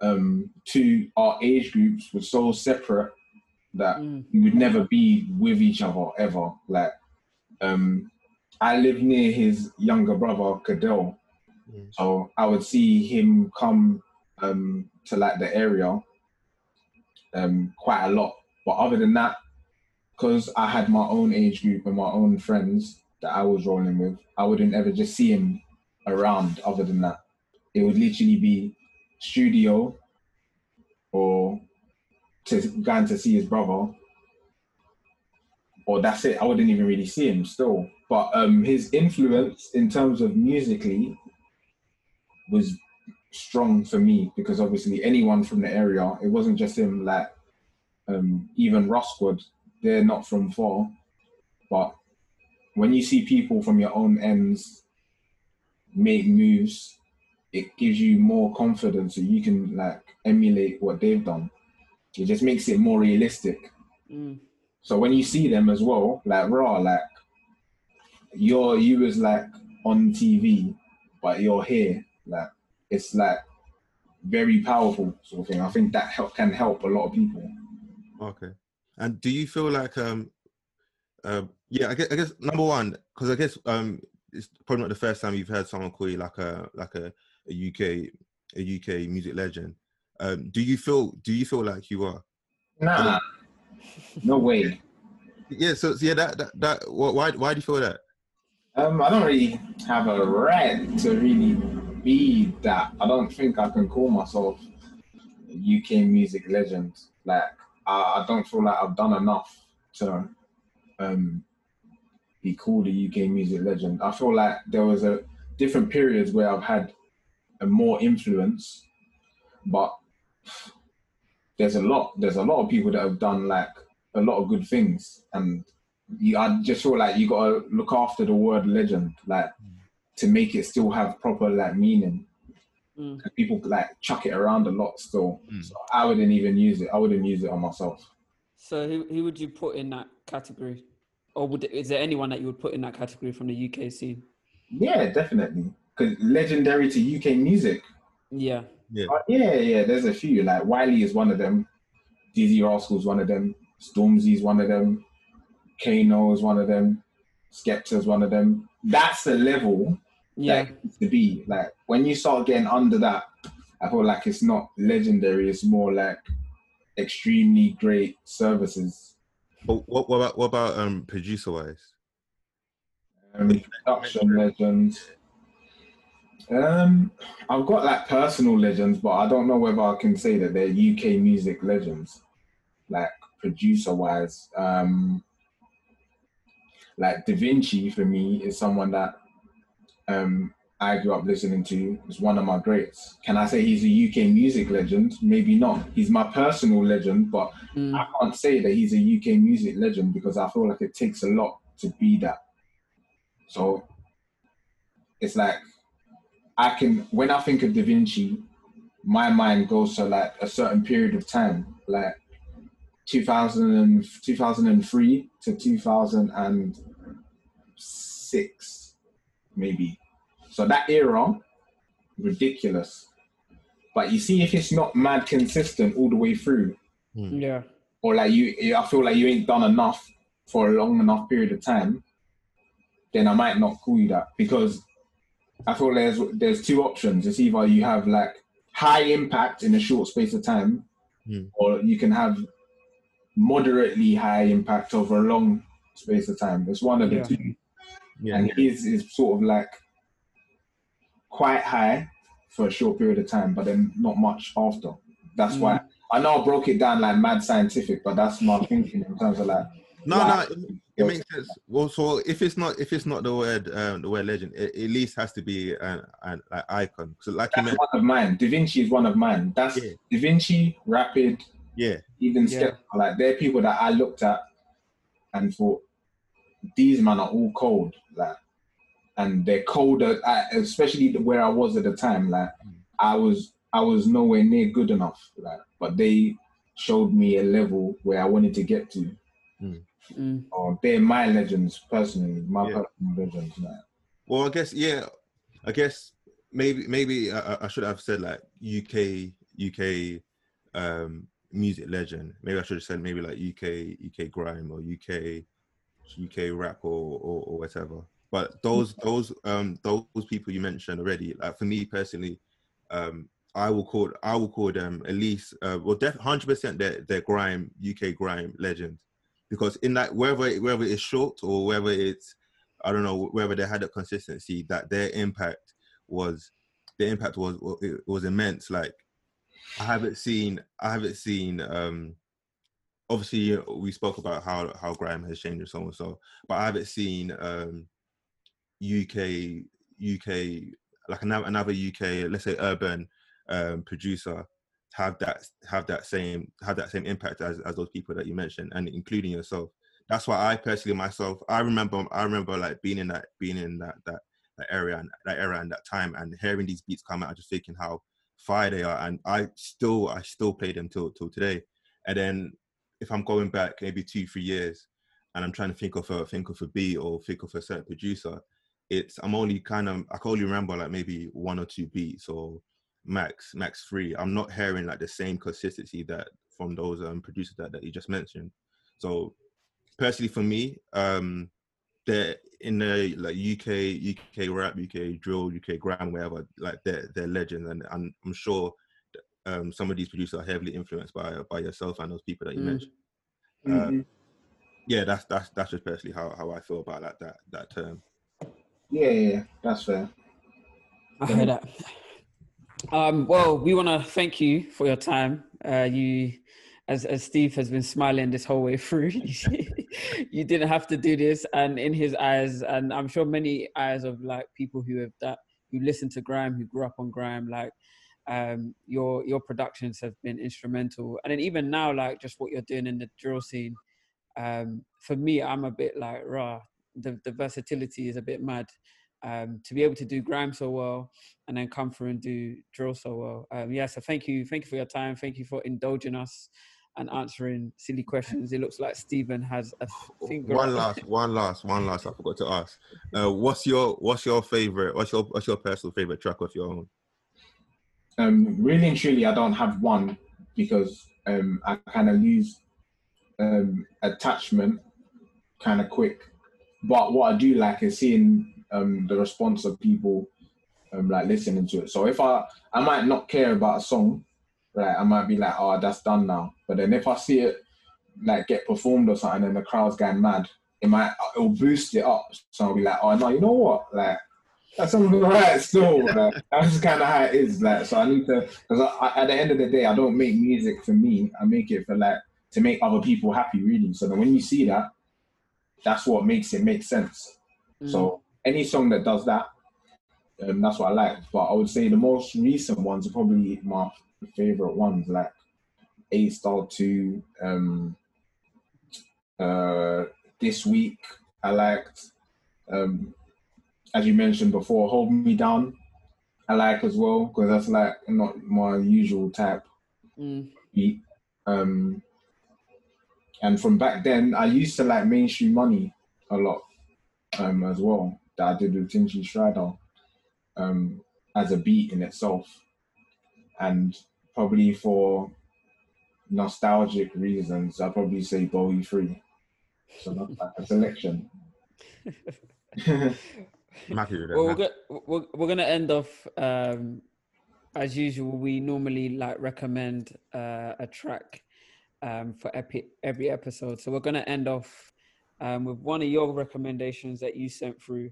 um, to our age groups were so separate that mm. we would never be with each other ever. Like, um, I live near his younger brother, Cadell. Yes. So I would see him come um, to like the area um, quite a lot. But other than that, because I had my own age group and my own friends that I was rolling with, I wouldn't ever just see him around other than that. It would literally be studio or to going to see his brother or that's it. I wouldn't even really see him still. But um, his influence in terms of musically was strong for me because obviously anyone from the area, it wasn't just him. Like um, even Ruff Sqwad, they're not from far, but when you see people from your own ends make moves it gives you more confidence so you can like emulate what they've done. It just makes it more realistic. Mm. So when you see them as well, like raw, like you're you was like on TV, but you're here, like it's like very powerful sort of thing. I think that help can help a lot of people. Okay. And do you feel like um uh, yeah, I guess, I guess number one, because I guess um it's probably not the first time you've heard someone call you like a like a a UK a UK music legend. Um, do you feel do you feel like you are? Nah, no way. Yeah, so, so yeah, that, that that why why do you feel that? Um, I don't really have a right to really be that. I don't think I can call myself a UK music legend. Like I, I don't feel like I've done enough to um, be called a UK music legend. I feel like there was a different periods where I've had a more influence. But there's a lot. There's a lot of people that have done like a lot of good things, and you, I just feel like you gotta look after the word legend, like to make it still have proper like meaning. Mm. People like chuck it around a lot still. Mm. So I wouldn't even use it. I wouldn't use it on myself. So who who would you put in that category, or would is there anyone that you would put in that category from the UK scene? Yeah, definitely because legendary to UK music. Yeah. Yeah. Uh, yeah, yeah. There's a few. Like Wiley is one of them. Dizzee Rascal is one of them. Stormzy is one of them. Kano is one of them. Skepta is one of them. That's the level yeah. to be. Like when you start getting under that, I feel like it's not legendary. It's more like extremely great services. But what, what about what about um producer wise? Um, production legends. Um, I've got like personal legends, but I don't know whether I can say that they're UK music legends, like producer wise. Um, like DaVinChe for me is someone that um, I grew up listening to. Is one of my greats. Can I say he's a UK music legend? Maybe not. He's my personal legend, but mm. I can't say that he's a UK music legend because I feel like it takes a lot to be that. So it's like I can when I think of DaVinChe, my mind goes to like a certain period of time, like 2000 and, 2003 to 2006, maybe. So that era, ridiculous. But you see, if it's not mad consistent all the way through, mm. yeah, or like you, I feel like you ain't done enough for a long enough period of time, then I might not call you that because I feel there's there's two options. It's either you have like high impact in a short space of time, mm. or you can have moderately high impact over a long space of time. It's one of the yeah. two. Yeah. And his is sort of like quite high for a short period of time, but then not much after. That's mm. why I know I broke it down like mad scientific, but that's my thinking in terms of like. No, like, no, it, it makes sense. Well, so if it's not if it's not the word um, the word legend, it, it at least has to be an, an, an icon. So like that's one of mine. Da Vinci is one of mine. That's yeah. DaVinChe, Rapid, yeah, even yeah. Like they're people that I looked at and thought these men are all cold. Like and they're colder, I, especially where I was at the time. Like mm. I was, I was nowhere near good enough. Like, but they showed me a level where I wanted to get to. Mm. Mm. Oh, they're my legends personally, my yeah. personal legends. Like. Well, I guess yeah, I guess maybe maybe I, I should have said like UK UK um, music legend. Maybe I should have said maybe like UK UK grime or UK UK rap or, or, or whatever. But those those um those people you mentioned already, like for me personally, um I will call I will call them at least uh, well hundred percent they're they're grime UK grime legend, because in that whether whether it's short or whether it's I don't know whether they had a consistency that their impact was the impact was it was immense. Like I haven't seen I haven't seen um obviously we spoke about how how grime has changed and so on and so but I haven't seen um UK UK like another another UK let's say urban um, producer have that have that same have that same impact as, as those people that you mentioned and including yourself. That's why i personally myself i remember i remember like being in that being in that that, that area and that era and that time and hearing these beats come out just thinking how fire they are and i still i still play them till till today. And then if i'm going back maybe two three years and i'm trying to think of a think of a beat or think of a certain producer it's I'm only kind of I can only remember like maybe one or two beats or max max three. I'm not hearing like the same consistency that from those um, producers that, that you just mentioned. So personally for me, um they're in the like UK UK rap, UK drill, UK grime, wherever, like they're they're legends and, and I'm sure um, some of these producers are heavily influenced by by yourself and those people that you mm. mentioned. Mm-hmm. Uh, yeah, that's that's that's just personally how, how I feel about that that that term. Yeah, yeah, that's fair. I heard that. Um, well, we want to thank you for your time. Uh, you, as as Steve has been smiling this whole way through, [laughs] you didn't have to do this, and in his eyes, and I'm sure many eyes of like people who have that who listen to grime, who grew up on grime, like um, your your productions have been instrumental, and then even now, like just what you're doing in the drill scene. Um, for me, I'm a bit like raw the, the versatility is a bit mad. Um, to be able to do grime so well and then come through and do drill so well. Um, yeah, so thank you, thank you for your time. Thank you for indulging us and answering silly questions. It looks like Stephen has a finger. One last, one last, one last. I forgot to ask. Uh, what's your what's your favorite? What's your what's your personal favorite track of your own? Um, really and truly, I don't have one because um, I kind of lose um, attachment kind of quick but what I do like is seeing um, the response of people um, like listening to it. So if I I might not care about a song, right? I might be like, oh, that's done now. But then if I see it like get performed or something and the crowd's going mad, it might it'll boost it up. So I'll be like, oh no, you know what? Like that sounds alright still. Like, that's kind of how it is. Like, so I need to, because at the end of the day, I don't make music for me. I make it for like to make other people happy, really. So then when you see that, that's what makes it make sense. Mm. So any song that does that, um, that's what I like. But I would say the most recent ones are probably my favorite ones, like A Star Two. Um, uh, this week I liked, um, as you mentioned before, Hold Me Down. I like as well because that's like not my usual type mm. beat. Um, and from back then, I used to like mainstream money a lot um, as well. That I did with Tinchy Stryder um, as a beat in itself, and probably for nostalgic reasons, I'd probably say Bow E3. So that's like a selection. [laughs] [laughs] well, we're, go- we're, we're gonna end off um, as usual. We normally like recommend uh, a track um, for epi- every episode. So we're gonna end off um, with one of your recommendations that you sent through.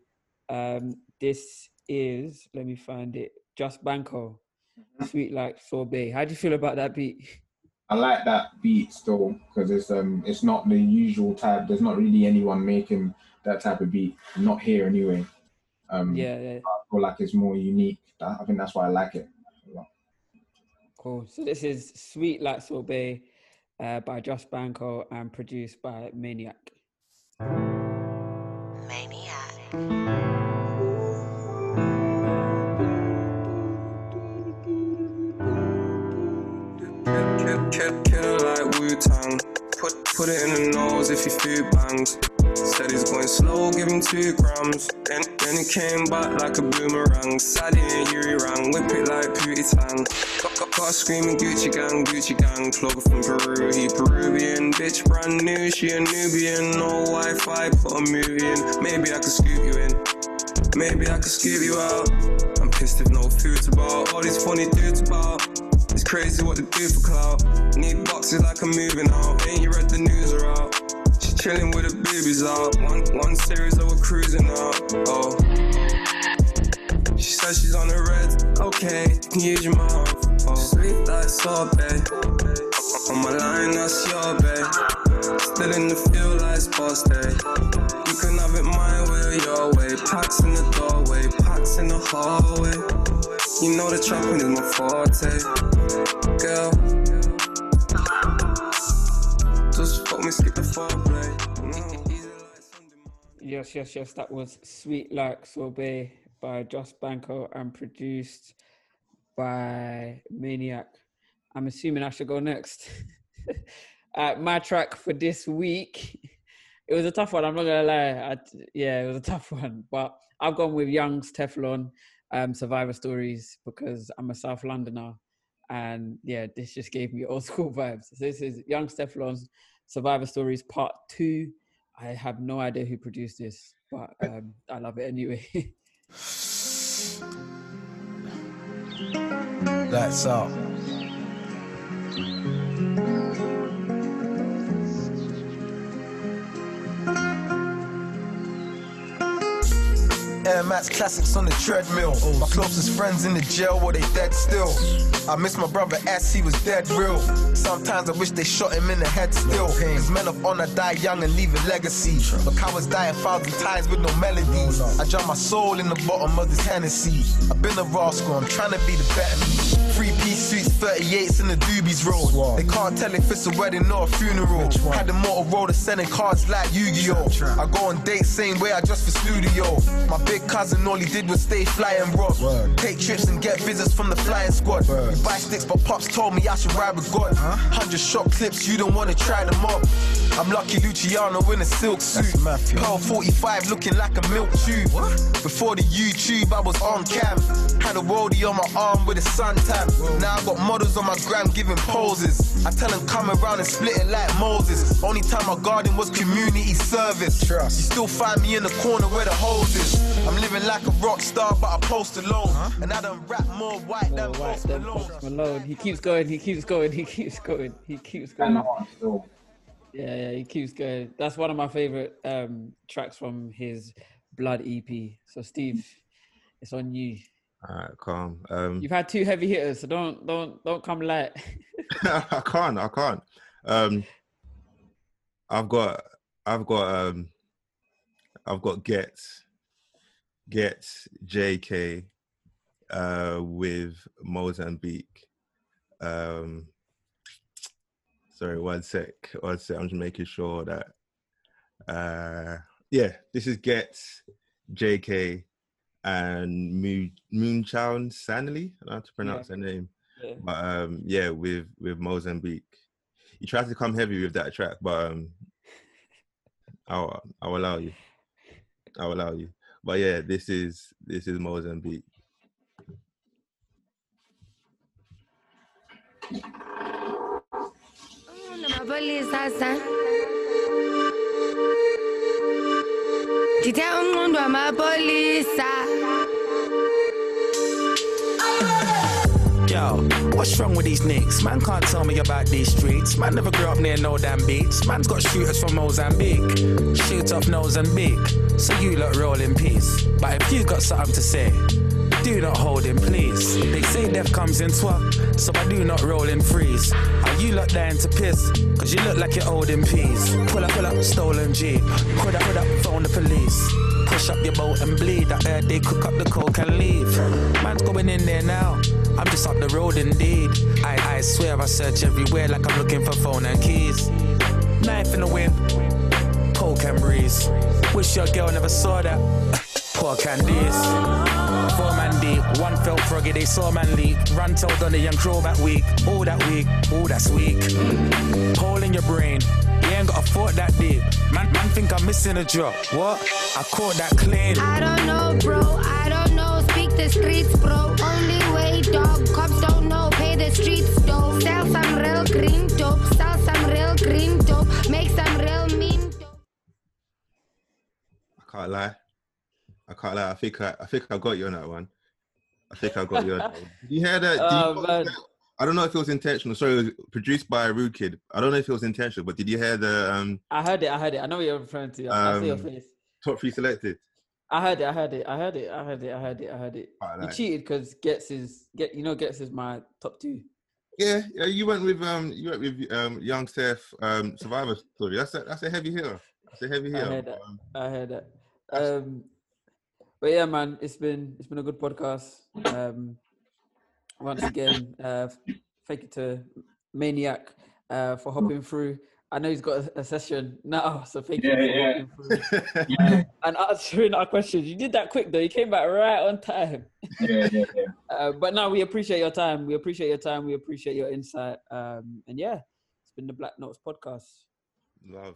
Um, this is let me find it. Just Banco, mm-hmm. Sweet Like Sorbet. How do you feel about that beat? I like that beat still because it's um it's not the usual type. There's not really anyone making that type of beat. Not here anyway. Um, yeah, yeah. I feel like it's more unique. I think that's why I like it. Cool. So this is Sweet Like Sorbet uh, by Just Banco and produced by Maniac. Maniac. Kill, kill like Wu Tang. Put, put it in the nose if you feel bangs. Said he's going slow, give him two grams. Then, then he came back like a boomerang. Sally and Yuri rang, whip it like Pootie Tang. Got screaming Gucci gang, Gucci gang. Clover from Peru, he Peruvian. Bitch brand new, she a Nubian. No Wi Fi, put a movie in. Maybe I could scoop you in. Maybe I could scoop you out. I'm pissed if no food's about. All these funny dudes about. It's crazy what they do for clout. Need boxes like I'm moving out. Ain't you read the news or out? Chilling with the babies out. One one series that we're cruising out. Oh. She says she's on the red. Okay, you can use your mouth. Oh. Sweet like sorbet. On my line, that's your bed. Still in the field like sports day. You can have it my way or your way. Packs in the doorway, packs in the hallway. You know the trapping is my forte girl. Foreplay. Yes, yes, yes. That was Sweet Like Sorbet by Just Banco and produced by Maniac. I'm assuming I should go next. [laughs] uh, my track for this week. It was a tough one. I'm not gonna lie. I, yeah, it was a tough [laughs] one. But I've gone with Youngs Teflon um, Survivor Stories because I'm a South Londoner and yeah, this just gave me [laughs] old school vibes. This is Youngs Teflon's Survivor Stories Part Two. I have no idea who produced this, but um, I love it anyway. That's all. Air Max classics on the treadmill. My closest friends in the jail, well, they dead still. I miss my brother S, he was dead real. Sometimes I wish they shot him in the head still. Cause men of honor die young and leave a legacy. But cowards die a thousand times with no melodies. I drown my soul in the bottom of this Hennessy. I've been a rascal, I'm trying to be the better me. Three piece suits, 38s in the doobies roll. They can't tell if it's a wedding or a funeral. Had the Motorola sending cards like Yu Gi Oh! I go on dates same way I dress for studio. My big cousin, all he did was stay fly and rock. Take trips and get visits from the flying squad. We buy sticks, but pops told me I should ride with God. Hundred shot clips, you don't wanna try them up. I'm lucky Luciano in a silk suit. Pearl 45 looking like a milk tube. Before the YouTube, I was on cam. Had a roadie on my arm with a suntan. Now I got models on my gram giving poses. I tell them come around and split it like Moses. Only time my garden was community service. Trust. You still find me in the corner where the hose is. I'm living like a rock star, but I post alone. Huh? And I don't rap more white more than white Post Malone. Malone. He keeps going, he keeps going, he keeps going, he keeps going. Yeah, yeah, he keeps going. That's one of my favorite um, tracks from his Blood EP. So, Steve, It's on you. All right, calm. Um, You've had two heavy hitters, so don't don't don't come light. [laughs] I can't. I can't. Um, I've got. I've got. Um, I've got Ghetts. Ghetts Jaykae. Uh, with Mozambique. Um, sorry, one sec. One sec. I'm just making sure that. Uh, yeah, this is Ghetts Jaykae and Moon Moonchown Sanley. I don't know how to pronounce Yeah. her name. Yeah. But um, yeah, with with Mozambique, you tried to come heavy with that track, but um, I'll I'll allow you. I'll allow you. But yeah, this is this is Mozambique. Mapolisa Ndithe umnqondo Yo, what's wrong with these nicks? Man can't tell me about these streets. Man never grew up near no damn beats. Man's got shooters from Mozambique. Shoot off Mozambique. So you lot roll in peace. But if you got something to say, do not hold in please. They say death comes in twat, so I do not roll in freeze. Are you lot dying to piss? Cause you look like you're old in. Pull up, pull up, stolen Jeep. Put up, put up, phone the police. Push up your boat and bleed. I heard they cook up the coke and leave. Man's going in there now. I'm just up the road indeed. I, I swear I search everywhere like I'm looking for phone and keys. Knife in the wind, coke and breeze. Wish your girl never saw that. [laughs] Poor Candice. Four man deep, one felt froggy, they saw man leak. Run told on the young crow that week. All that week, all that's weak. Hole in your brain, you ain't got a thought that deep. Man, man think I'm missing a drop. What? I caught that clean. I don't know bro, I don't know Speak the streets bro, only way dog Cops don't know, pay the streets though Sell some real green dope Sell some real green dope Make some real mean dope I can't lie. I can't lie. I think I, I think I got you on that one. I think I got you on that one. Did you hear that? Did you- Oh man, I don't know if it was intentional. Sorry, it was produced by a Rude Kid. I don't know if it was intentional, but did you hear the um, I heard it. I heard it. I know what you're referring to. I see your Um, face. top three selected? I heard it. I heard it. I heard it. I heard it. I heard it. I heard it. You cheated because Ghetts is get. You know, Ghetts is my top two. Yeah, yeah, you went with um, you went with um, Young Seth um, Survivor Story. That's a that's a heavy hitter. That's a heavy hitter. I heard that. Um, I heard that. Um, but yeah, man, it's been it's been a good podcast. Um, once again, uh, thank you to Maniac uh, for hopping through. I know he's got a, a session now, [laughs] so thank you for yeah. hopping through [laughs] Yeah, and answering our questions. You did that quick though. You came back right on time. yeah, yeah, yeah. [laughs] Uh, but now we appreciate your time. We appreciate your time. We appreciate your insight. Um, and yeah, it's been the Black Notes podcast. Love.